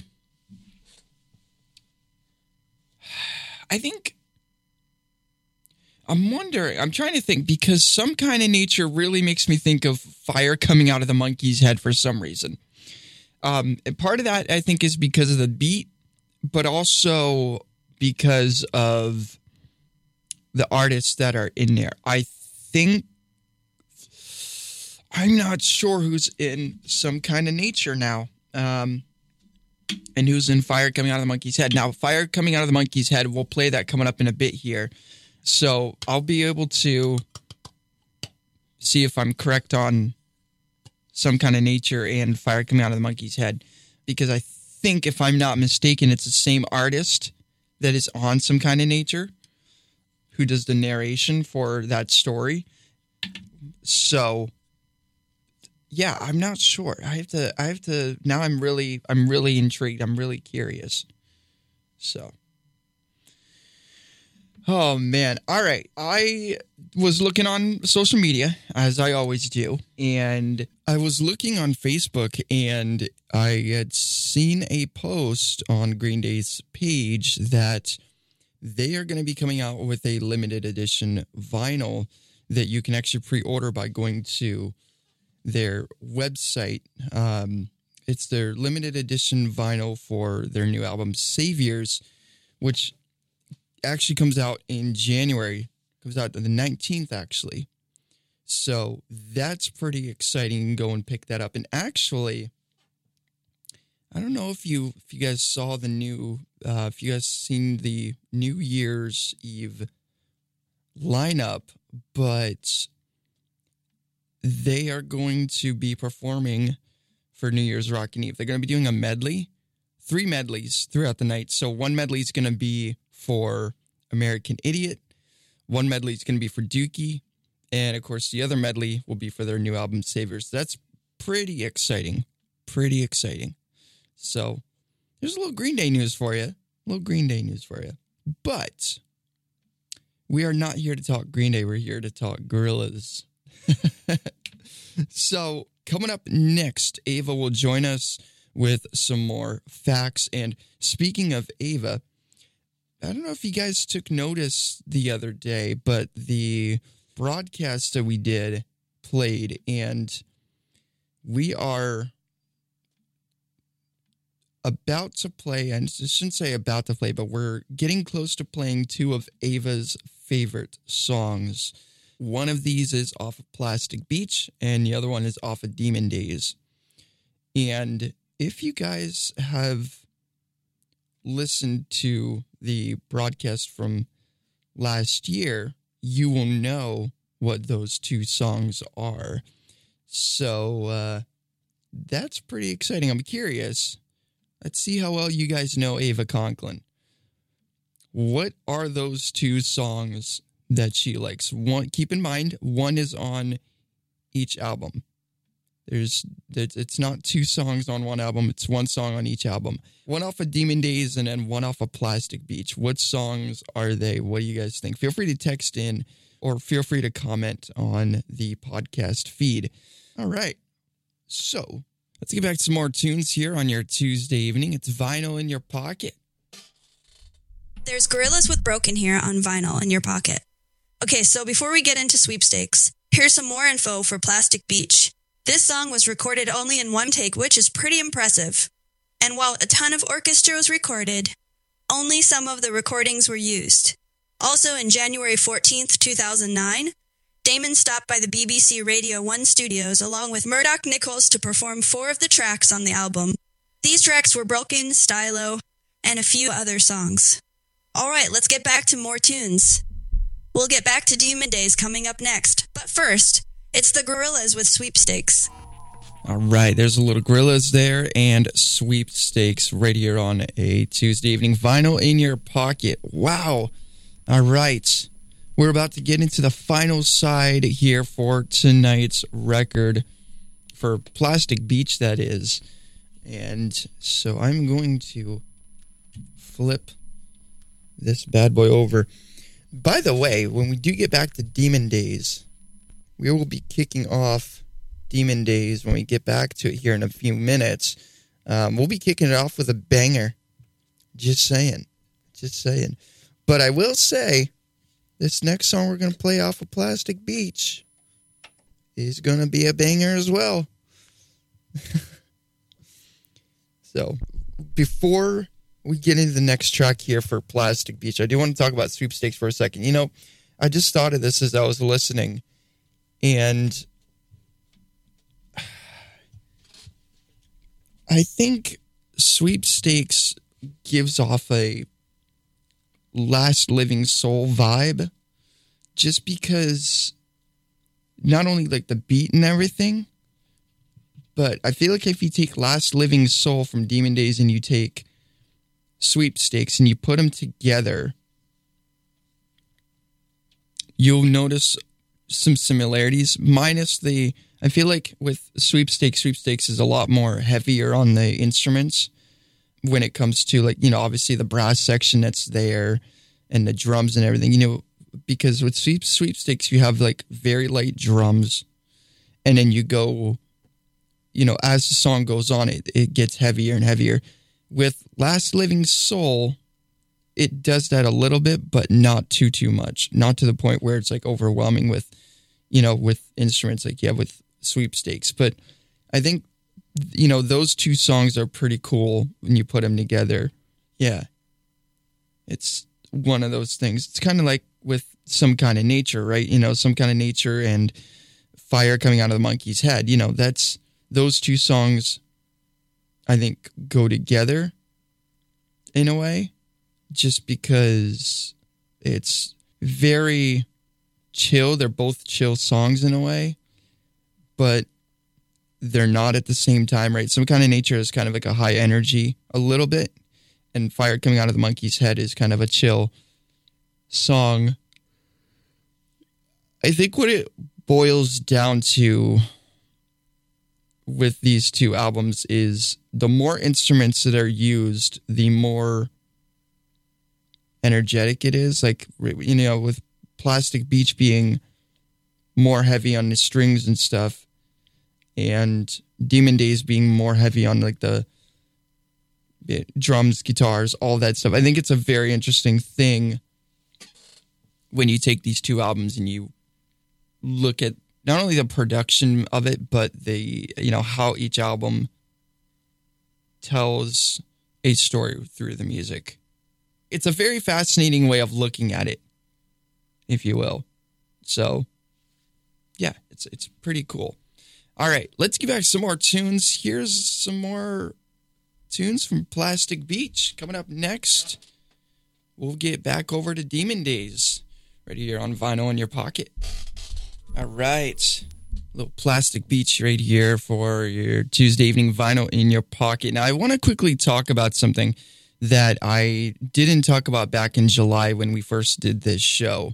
I think I'm wondering, I'm trying to think because some kind of nature really makes me think of fire coming out of the monkey's head for some reason. Um, and part of that I think is because of the beat, but also because of the artists that are in there. I think I'm not sure who's in some kind of nature now. Um, and who's in Fire Coming Out of the Monkey's Head. Now, Fire Coming Out of the Monkey's Head, we'll play that coming up in a bit here. So I'll be able to see if I'm correct on some kind of nature and Fire Coming Out of the Monkey's Head. Because I think, if I'm not mistaken, it's the same artist that is on some kind of nature who does the narration for that story. So yeah, I'm not sure. I have to. I have to. Now I'm really. I'm really intrigued. I'm really curious. So. Oh man. All right. I was looking on social media as I always do, and I was looking on Facebook and I had seen a post on Green Day's page that they are going to be coming out with a limited edition vinyl that you can actually pre-order by going to their website. Um, it's their limited edition vinyl for their new album Saviors, which actually comes out in January. Comes out on the 19th, actually. So that's pretty exciting. Go and pick that up. And actually, I don't know if you if you guys saw the new uh, if you guys seen the New Year's Eve lineup, but they are going to be performing for New Year's Rockin' Eve. They're going to be doing a medley, three medleys throughout the night. So one medley is going to be for American Idiot, one medley is going to be for Dookie, and of course the other medley will be for their new album Saviors. That's pretty exciting, pretty exciting. So there's a little Green Day news for you, a little Green Day news for you. But we are not here to talk Green Day. We're here to talk Gorillaz. so, coming up next, Ava will join us with some more facts. And speaking of Ava, I don't know if you guys took notice the other day, but the broadcast that we did played, and we are about to play, and I shouldn't say about to play, but we're getting close to playing two of Ava's favorite songs. One of these is off of Plastic Beach, and the other one is off of Demon Days. And if you guys have listened to the broadcast from last year, you will know what those two songs are. So uh, that's pretty exciting. I'm curious. Let's see how well you guys know Ava Conklin. What are those two songs that she likes? One, keep in mind, one is on each album. There's, it's not two songs on one album. It's one song on each album. One off of Demon Days and then one off of Plastic Beach. What songs are they? What do you guys think? Feel free to text in or feel free to comment on the podcast feed. All right. So let's get back to some more tunes here on your Tuesday evening. It's vinyl in your pocket.
There's Gorillaz with Broken here on vinyl in your pocket. Okay, so before we get into sweepstakes, here's some more info for Plastic Beach. This song was recorded only in one take, which is pretty impressive. And while a ton of orchestra was recorded, only some of the recordings were used. Also, in January 14th, 2009, Damon stopped by the BBC Radio 1 studios along with Murdoc Niccals to perform four of the tracks on the album. These tracks were Broken, Stylo, and a few other songs. All right, let's get back to more tunes. We'll get back to Demon Days coming up next, but first, it's the Gorillaz with Sweepstakes.
All right, there's a little Gorillaz there and Sweepstakes right here on a Tuesday evening. Vinyl in your pocket. Wow. All right. We're about to get into the final side here for tonight's record for Plastic Beach, that is. And so I'm going to flip this bad boy over. By the way, when we do get back to Demon Days, we will be kicking off Demon Days when we get back to it here in a few minutes. Um, we'll be kicking it off with a banger. Just saying. Just saying. But I will say, this next song we're going to play off of Plastic Beach is going to be a banger as well. so, before we get into the next track here for Plastic Beach, I do want to talk about sweepstakes for a second. You know, I just thought of this as I was listening, and I think sweepstakes gives off a last living soul vibe just because not only like the beat and everything but i feel like if you take last living soul from demon days and you take sweepstakes and you put them together you'll notice some similarities minus the I feel like with sweepstakes, sweepstakes is a lot more heavier on the instruments when it comes to like, you know, obviously the brass section that's there and the drums and everything, you know, because with sweep sweepstakes you have like very light drums and then you go you know, as the song goes on, it, it gets heavier and heavier. With Last Living Soul, it does that a little bit, but not too too much. Not to the point where it's like overwhelming with, you know, with instruments like yeah, with sweepstakes. But I think you know those two songs are pretty cool when you put them together. Yeah, it's one of those things. It's kind of like with some kind of nature, right? You know, some kind of nature and fire coming out of the monkey's head. You know, that's those two songs I think go together in a way just because it's very chill. They're both chill songs in a way, but they're not at the same time, right? Some kind of nature is kind of like a high energy a little bit, and fire coming out of the monkey's head is kind of a chill song. I think what it boils down to with these two albums is the more instruments that are used, the more energetic it is. Like, you know, with Plastic Beach being more heavy on the strings and stuff, and Demon Days being more heavy on like the drums, guitars, all that stuff. I think it's a very interesting thing when you take these two albums and you look at not only the production of it, but the you know how each album tells a story through the music. It's a very fascinating way of looking at it, if you will. So, yeah, it's it's pretty cool. All right, let's get back some more tunes. Here's some more tunes from Plastic Beach coming up next. We'll get back over to Demon Days right here on vinyl in your pocket. All right. Little plastic beach right here for your Tuesday evening vinyl in your pocket. Now, I want to quickly talk about something that I didn't talk about back in July when we first did this show.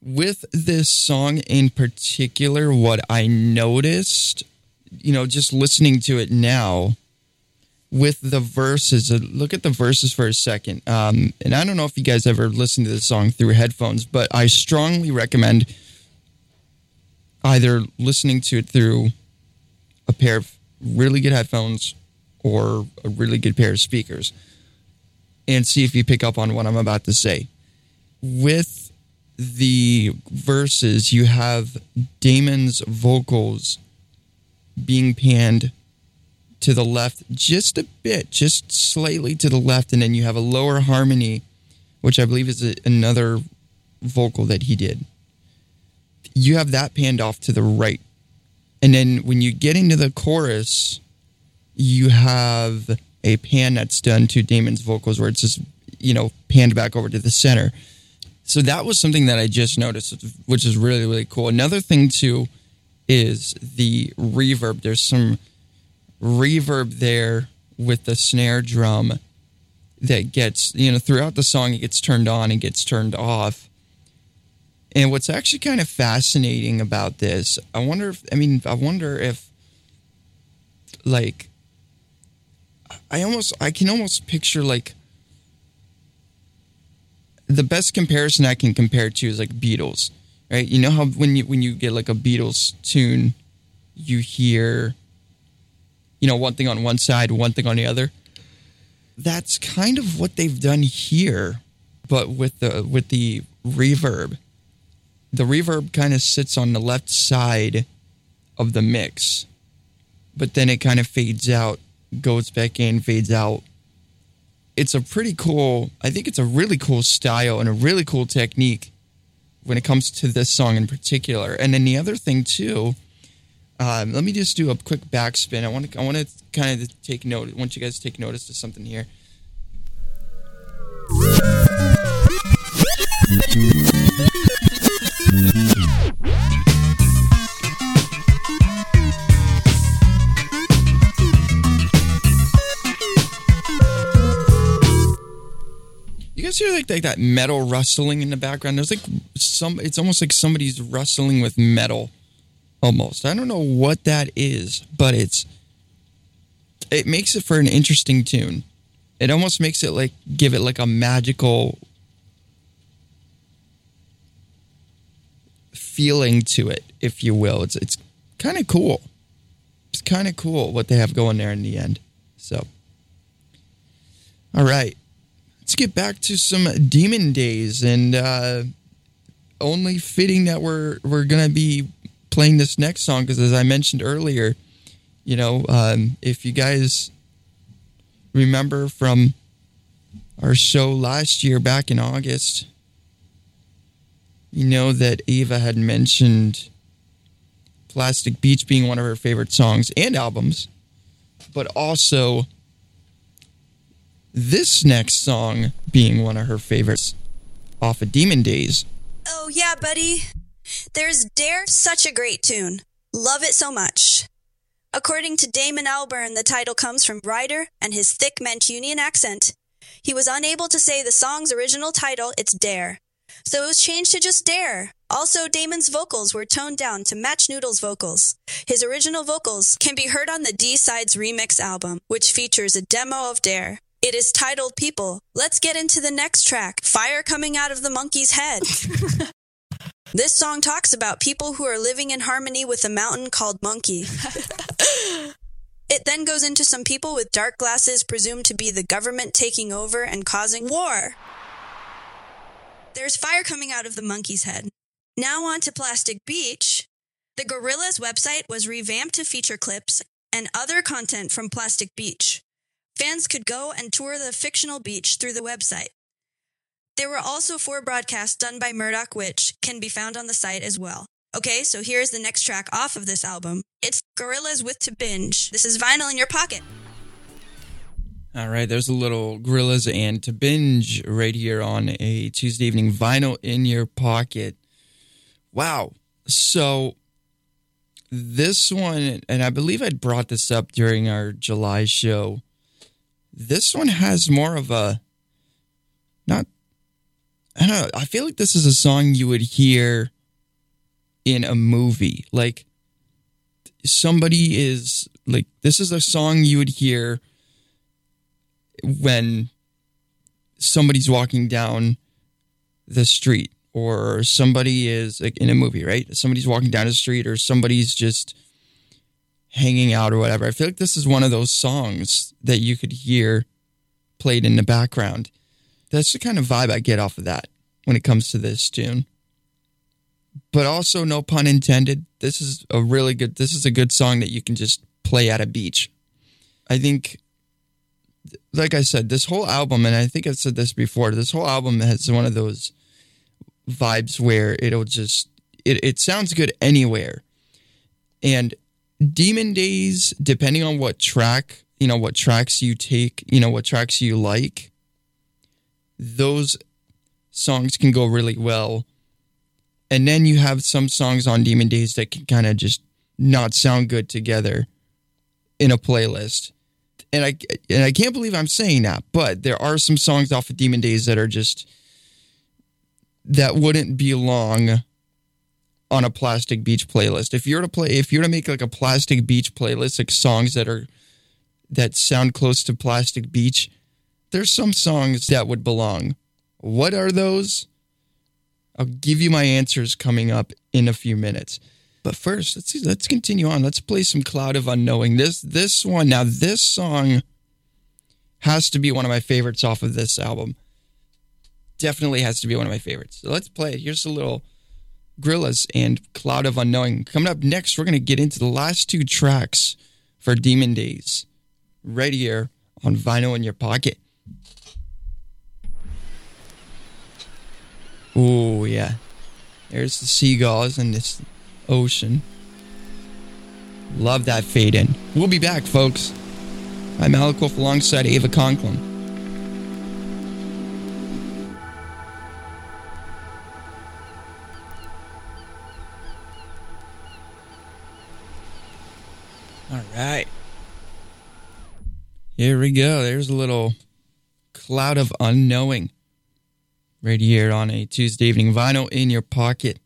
With this song in particular, what I noticed, you know, just listening to it now with the verses, uh, look at the verses for a second. Um, and I don't know if you guys ever listened to this song through headphones, but I strongly recommend either listening to it through a pair of really good headphones or a really good pair of speakers and see if you pick up on what I'm about to say. With the verses, you have Damon's vocals being panned to the left just a bit, just slightly to the left, and then you have a lower harmony, which I believe is a, another vocal that he did you have that panned off to the right. And then when you get into the chorus, you have a pan that's done to Damon's vocals where it's just, you know, panned back over to the center. So that was something that I just noticed, which is really, really cool. Another thing, too, is the reverb. There's some reverb there with the snare drum that gets, you know, throughout the song, it gets turned on and gets turned off. And what's actually kind of fascinating about this, I wonder if, I mean, I wonder if, like, I almost, I can almost picture, like, the best comparison I can compare to is like Beatles, right? You know how when you when you get like a Beatles tune, you hear, you know, one thing on one side, one thing on the other. That's kind of what they've done here, but with the with the reverb the reverb kind of sits on the left side of the mix, but then it kind of fades out, goes back in, fades out. It's a pretty cool, I think it's a really cool style and a really cool technique when it comes to this song in particular. And then the other thing too, um, let me just do a quick backspin. I want to, I want to kind of take note. I want you guys to take notice of something here. Guys hear like, like that metal rustling in the background? There's like some. It's almost like somebody's rustling with metal almost. I don't know what that is, but it's it makes it for an interesting tune. It almost makes it like give it like a magical feeling to it, if you will. It's it's kind of cool. It's kind of cool what they have going there in the end. So, all right, let's get back to some Demon Days, and uh, only fitting that we're we're gonna be playing this next song because, as I mentioned earlier, you know, um, if you guys remember from our show last year back in August, you know that Ava had mentioned Plastic Beach being one of her favorite songs and albums, but also this next song being one of her favorites off of Demon Days.
Oh, yeah, buddy. There's Dare, such a great tune. Love it so much. According to Damon Albarn, the title comes from Ryder and his thick Mancunian accent. He was unable to say the song's original title, It's Dare. So it was changed to just Dare. Also, Damon's vocals were toned down to match Noodle's vocals. His original vocals can be heard on the D Sides Remix album, which features a demo of Dare. It is titled People. Let's get into the next track Fire Coming Out of the Monkey's Head. this song talks about people who are living in harmony with a mountain called Monkey. It then goes into some people with dark glasses presumed to be the government taking over and causing war. There's fire coming out of the monkey's head. Now on to Plastic Beach. The Gorillaz website was revamped to feature clips and other content from Plastic Beach. Fans could go and tour the fictional beach through the website. There were also four broadcasts done by Murdoc, which can be found on the site as well. Okay, so here's the next track off of this album. It's Gorillaz with To Binge. This is vinyl in your pocket.
All right, there's a little Gorillaz and to binge right here on a Tuesday evening vinyl in your pocket. Wow. So this one, and I believe I'd brought this up during our July show. This one has more of a not I don't know. I feel like this is a song you would hear in a movie. Like somebody is like this is a song you would hear when somebody's walking down the street or somebody is like in a movie, right? Somebody's walking down the street or somebody's just hanging out or whatever. I feel like this is one of those songs that you could hear played in the background. That's the kind of vibe I get off of that when it comes to this tune. But also, no pun intended, this is a really good this is a good song that you can just play at a beach. I think like I said, this whole album, and I think I've said this before, this whole album has one of those vibes where it'll just it, it sounds good anywhere. And Demon Days, depending on what track, you know, what tracks you take, you know, what tracks you like, those songs can go really well. And then you have some songs on Demon Days that can kind of just not sound good together in a playlist. And I and I can't believe I'm saying that, but there are some songs off of Demon Days that are just that wouldn't belong on a Plastic Beach playlist. If you're to play if you're to make like a Plastic Beach playlist like songs that are that sound close to Plastic Beach, there's some songs that would belong. What are those? I'll give you my answers coming up in a few minutes. But first, let's see, let's continue on. Let's play some Cloud of Unknowing. This this one now this song has to be one of my favorites off of this album. Definitely has to be one of my favorites. So let's play it. Here's a little Gorillaz and Cloud of Unknowing. Coming up next, we're going to get into the last two tracks for Demon Days right here on Vinyl in Your Pocket. Oh, yeah. There's the seagulls and this ocean. Love that fade in. We'll be back, folks. I'm Alek Wolfe alongside Ava Conklin. Right. Here we go. There's a little cloud of unknowing right here on a Tuesday evening vinyl in your pocket.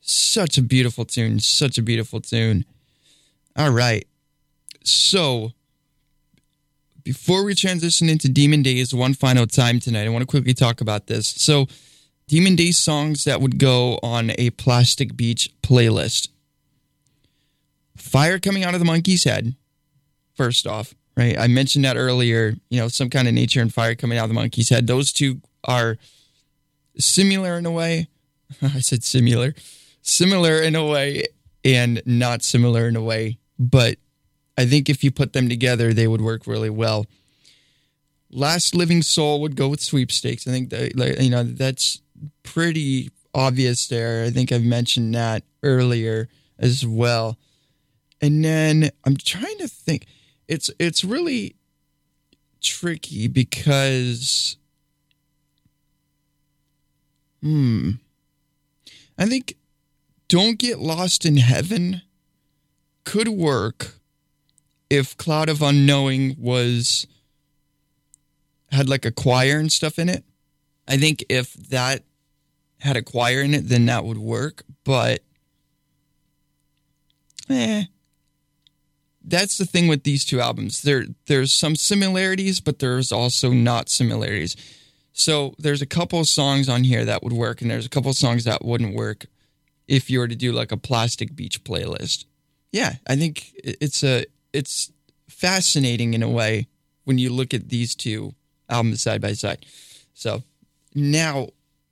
Such a beautiful tune. Such a beautiful tune. All right. So, before we transition into Demon Days one final time tonight, I want to quickly talk about this. So, Demon Days songs that would go on a Plastic Beach playlist. Fire coming out of the monkey's head, first off, right? I mentioned that earlier, you know, some kind of nature and fire coming out of the monkey's head. Those two are similar in a way. I said similar. Similar in a way and not similar in a way. But I think if you put them together, they would work really well. Last Living Soul would go with sweepstakes. I think that, you know, that's pretty obvious there. I think I've mentioned that earlier as well. And then I'm trying to think. It's it's really tricky because hmm I think Don't Get Lost in Heaven could work if Cloud of Unknowing was had like a choir and stuff in it. I think if that had a choir in it, then that would work. But eh. That's the thing with these two albums. There there's some similarities, but there's also not similarities. So there's a couple songs on here that would work, and there's a couple songs that wouldn't work if you were to do like a plastic beach playlist. Yeah, I think it's a it's fascinating in a way when you look at these two albums side by side. So now,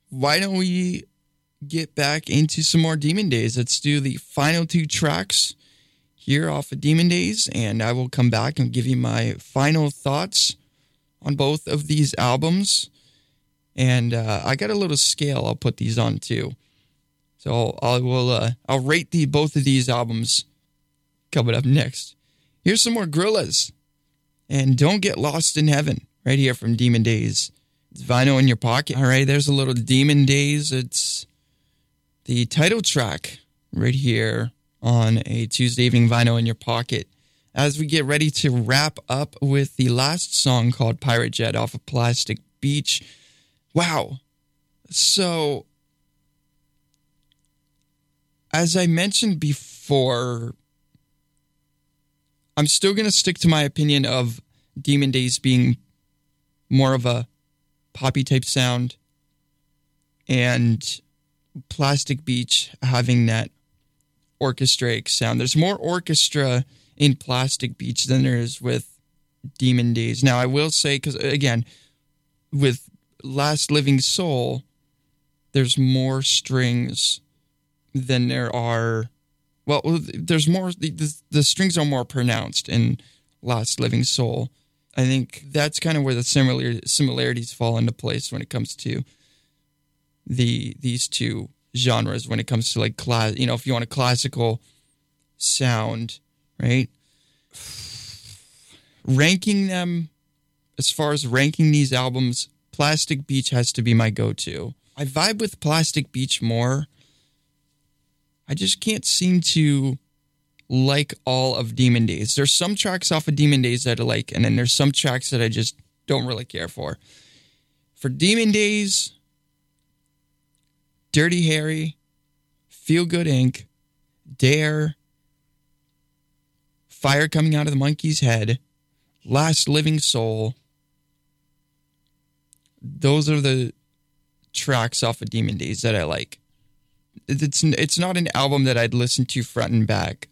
why don't we get back into some more Demon Days? Let's do the final two tracks here off of Demon Days, and I will come back and give you my final thoughts on both of these albums. And uh, I got a little scale I'll put these on too. So I will uh, I'll rate the both of these albums coming up next. Here's some more Gorillaz, and don't get lost in heaven right here from Demon Days. It's vinyl in your pocket. All right, there's a little Demon Days. It's the title track right here on a Tuesday evening vinyl in your pocket. As we get ready to wrap up with the last song called Pirate Jet off of Plastic Beach. Wow. So, as I mentioned before, I'm still going to stick to my opinion of Demon Days being more of a poppy type sound and Plastic Beach having that orchestraic sound. There's more orchestra in Plastic Beach than there is with Demon Days. Now, I will say, because uh, again, with Last Living Soul, there's more strings than there are. Well, there's more. The, the strings are more pronounced in Last Living Soul. I think that's kind of where the similar similarities fall into place when it comes to the these two genres. When it comes to like class, you know, if you want a classical sound, right? Ranking them as far as ranking these albums, Plastic Beach has to be my go-to. I vibe with Plastic Beach more. I just can't seem to like all of Demon Days. There's some tracks off of Demon Days that I like, and then there's some tracks that I just don't really care for. For Demon Days, Dirty Harry, Feel Good Inc., Dare, Fire Coming Out of the Monkey's Head, Last Living Soul. Those are the tracks off of Demon Days that I like. It's it's not an album that I'd listen to front and back.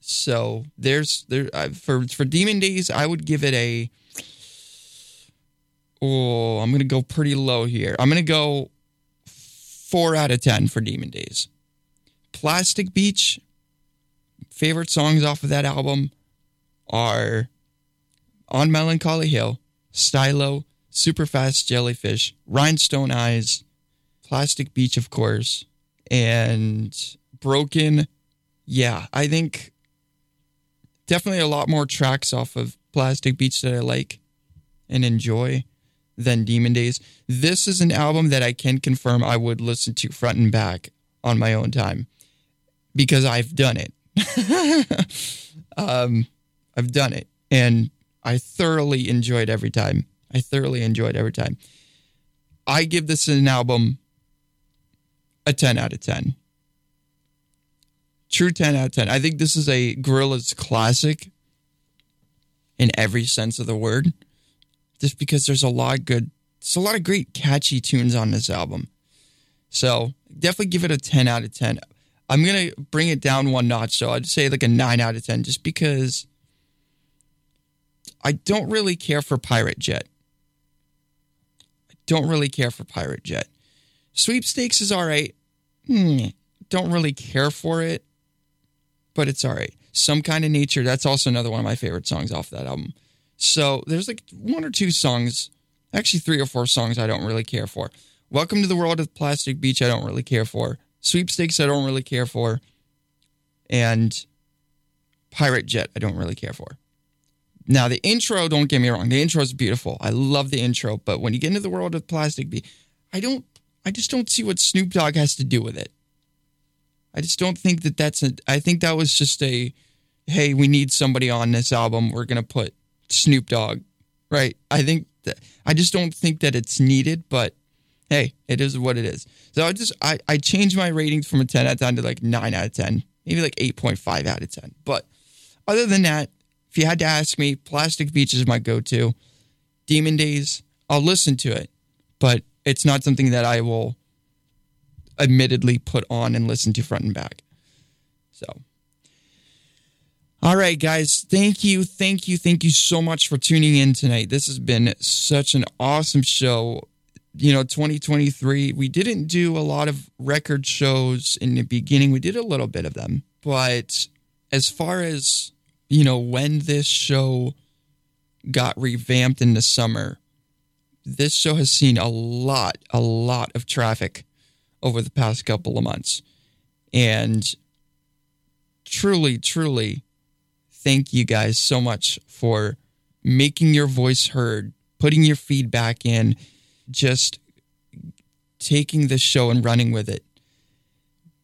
So there's there for for Demon Days, I would give it a. Oh, I'm gonna go pretty low here. I'm gonna go four out of ten for Demon Days. Plastic Beach. Favorite songs off of that album are On Melancholy Hill, Stylo, Superfast Jellyfish, Rhinestone Eyes, Plastic Beach, of course, and Broken. Yeah, I think definitely a lot more tracks off of Plastic Beach that I like and enjoy than Demon Days. This is an album that I can confirm I would listen to front and back on my own time because I've done it. um, I've done it and I thoroughly enjoyed every time. I thoroughly enjoyed every time. I give this an album a 10 out of 10. True 10 out of 10. I think this is a Gorillaz classic in every sense of the word. Just because there's a lot of good, there's a lot of great catchy tunes on this album. So definitely give it a 10 out of 10. I'm going to bring it down one notch. So I'd say like a 9 out of 10 just because I don't really care for Pirate Jet. I don't really care for Pirate Jet. Sweepstakes is all right. Hmm, don't really care for it, but it's all right. Some kind of nature. That's also another one of my favorite songs off that album. So there's like one or two songs, actually three or four songs I don't really care for. Welcome to the World of Plastic Beach, I don't really care for. Sweepstakes, I don't really care for. And Pirate Jet, I don't really care for. Now, the intro, don't get me wrong, the intro is beautiful. I love the intro, but when you get into the world of Plastic Beach, I don't, I just don't see what Snoop Dogg has to do with it. I just don't think that that's a, I think that was just a, hey, we need somebody on this album. We're going to put Snoop Dogg, right? I think that, I just don't think that it's needed, but hey, it is what it is. So I just I, I changed my ratings from a 10 out of 10 to like 9 out of 10, maybe like 8.5 out of 10. But other than that, if you had to ask me, Plastic Beach is my go-to. Demon Days, I'll listen to it, but it's not something that I will admittedly put on and listen to front and back. So all right, guys. Thank you. Thank you. Thank you so much for tuning in tonight. This has been such an awesome show. You know, 2023, we didn't do a lot of record shows in the beginning. We did a little bit of them. But as far as, you know, when this show got revamped in the summer, this show has seen a lot, a lot of traffic over the past couple of months. And truly, truly, thank you guys so much for making your voice heard, putting your feedback in, just taking the show and running with it.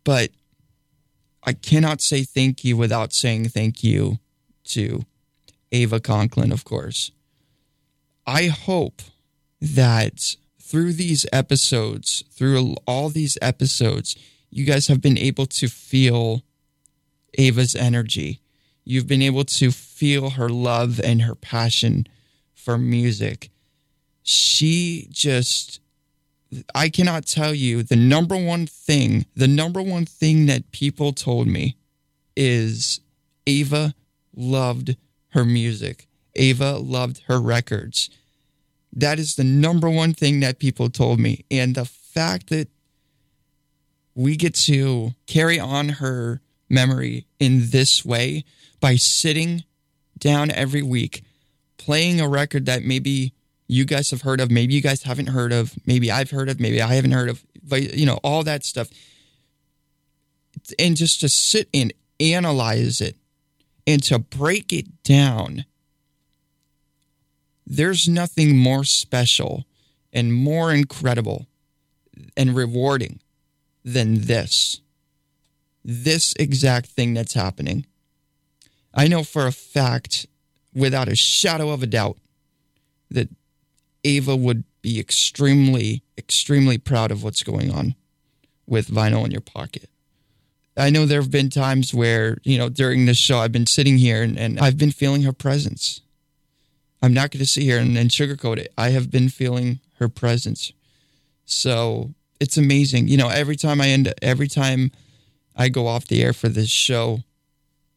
But I cannot say thank you without saying thank you to Ava Conklin, of course. I hope that through these episodes, through all these episodes, you guys have been able to feel Ava's energy You've been able to feel her love and her passion for music. She just, I cannot tell you the number one thing, the number one thing that people told me is Ava loved her music. Ava loved her records. That is the number one thing that people told me. And the fact that we get to carry on her memory in this way by sitting down every week, playing a record that maybe you guys have heard of, maybe you guys haven't heard of, maybe I've heard of, maybe I haven't heard of, but you know, all that stuff. And just to sit and analyze it and to break it down. There's nothing more special and more incredible and rewarding than this. This exact thing that's happening. I know for a fact, without a shadow of a doubt, that Ava would be extremely, extremely proud of what's going on with Vinyl in Your Pocket. I know there have been times where, you know, during this show, I've been sitting here and, and I've been feeling her presence. I'm not going to sit here and, and sugarcoat it. I have been feeling her presence. So it's amazing. You know, every time I end, every time I go off the air for this show,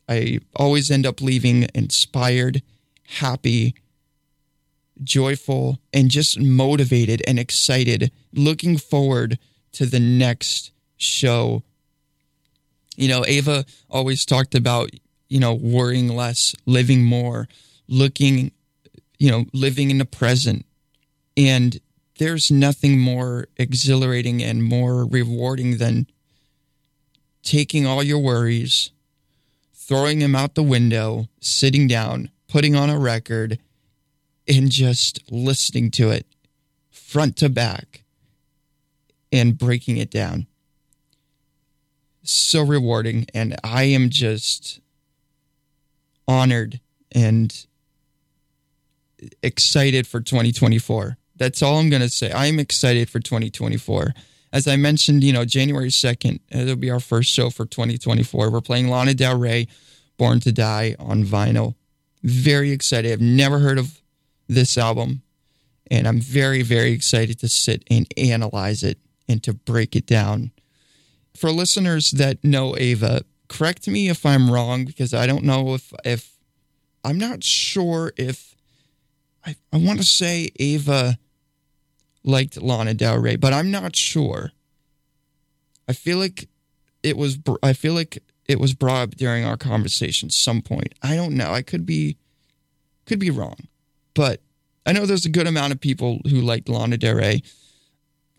I always end up leaving inspired, happy, joyful, and just motivated and excited, looking forward to the next show. You know, Ava always talked about, you know, worrying less, living more, looking, you know, living in the present. And there's nothing more exhilarating and more rewarding than taking all your worries throwing him out the window, sitting down, putting on a record, and just listening to it front to back and breaking it down. So rewarding. And I am just honored and excited for 2024. That's all I'm going to say. I'm excited for 2024. As I mentioned, you know, January 2nd, it'll be our first show for 2024. We're playing Lana Del Rey, Born to Die on vinyl. Very excited. I've never heard of this album, and I'm very, very excited to sit and analyze it and to break it down. For listeners that know Ava, correct me if I'm wrong because I don't know if if I'm not sure if I, I want to say Ava liked Lana Del Rey, but I'm not sure. I feel like it was I feel like it was brought up during our conversation some point. I don't know. I could be could be wrong. But I know there's a good amount of people who liked Lana Del Rey.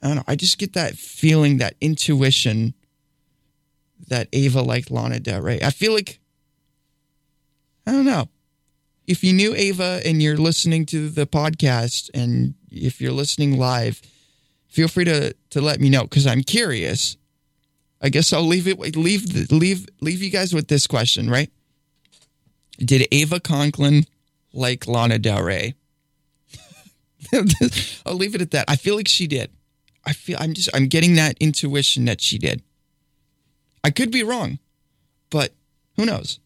I don't know. I just get that feeling, that intuition that Ava liked Lana Del Rey. I feel like I don't know. If you knew Ava and you're listening to the podcast and if you're listening live, feel free to to let me know because I'm curious. I guess I'll leave it leave leave leave you guys with this question, right? Did Ava Conklin like Lana Del Rey? I'll leave it at that. I feel like she did. I feel I'm just I'm getting that intuition that she did. I could be wrong, but who knows?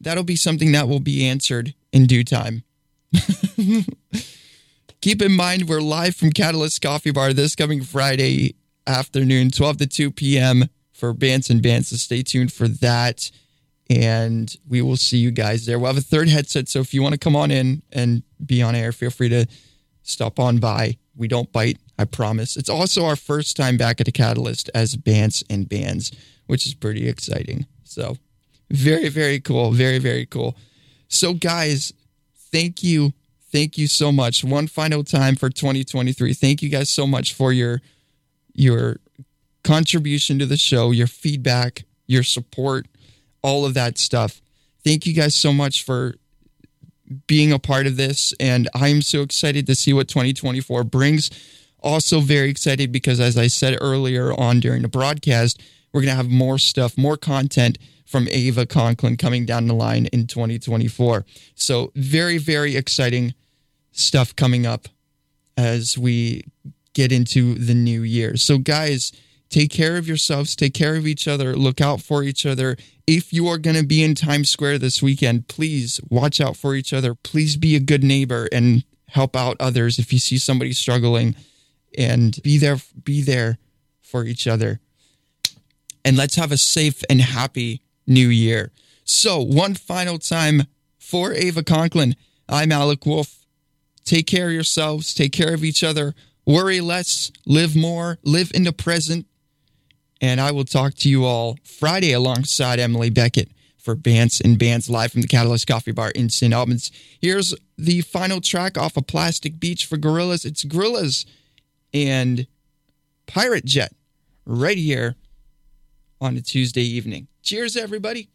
That'll be something that will be answered in due time. Keep in mind, we're live from Catalyst Coffee Bar this coming Friday afternoon, 12 to 2 p.m. for Bands and Bands. So stay tuned for that. And we will see you guys there. We'll have a third headset. So if you want to come on in and be on air, feel free to stop on by. We don't bite, I promise. It's also our first time back at the Catalyst as Bands and Bands, which is pretty exciting. So very, very cool. Very, very cool. So, guys, thank you. Thank you so much. One final time for 2023. Thank you guys so much for your your contribution to the show, your feedback, your support, all of that stuff. Thank you guys so much for being a part of this. And I'm so excited to see what 2024 brings. Also, very excited because, as I said earlier on during the broadcast, we're going to have more stuff, more content from Ava Conklin coming down the line in 2024. So, very, very exciting stuff coming up as we get into the new year. So, guys, take care of yourselves, take care of each other, look out for each other. If you are going to be in Times Square this weekend, please watch out for each other. Please be a good neighbor and help out others if you see somebody struggling and be there be there for each other. And let's have a safe and happy new year. So, one final time for Ava Conklin, I'm Alek Wolfe. Take care of yourselves, take care of each other, worry less, live more, live in the present. And I will talk to you all Friday alongside Emily Beckett for Bands and Bands live from the Catalyst Coffee Bar in St. Albans. Here's the final track off of Plastic Beach for Gorillaz. It's Gorillaz and Pirate Jet right here on a Tuesday evening. Cheers, everybody.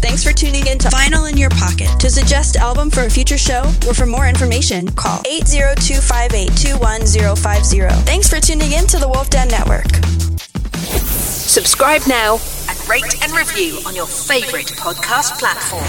Thanks for tuning in to Vinyl in Your Pocket. To suggest album for a future show or for more information, call 802-582-1050. Thanks for tuning in to the Wolf Den Network.
Subscribe now.
And rate and review on your favorite podcast platform.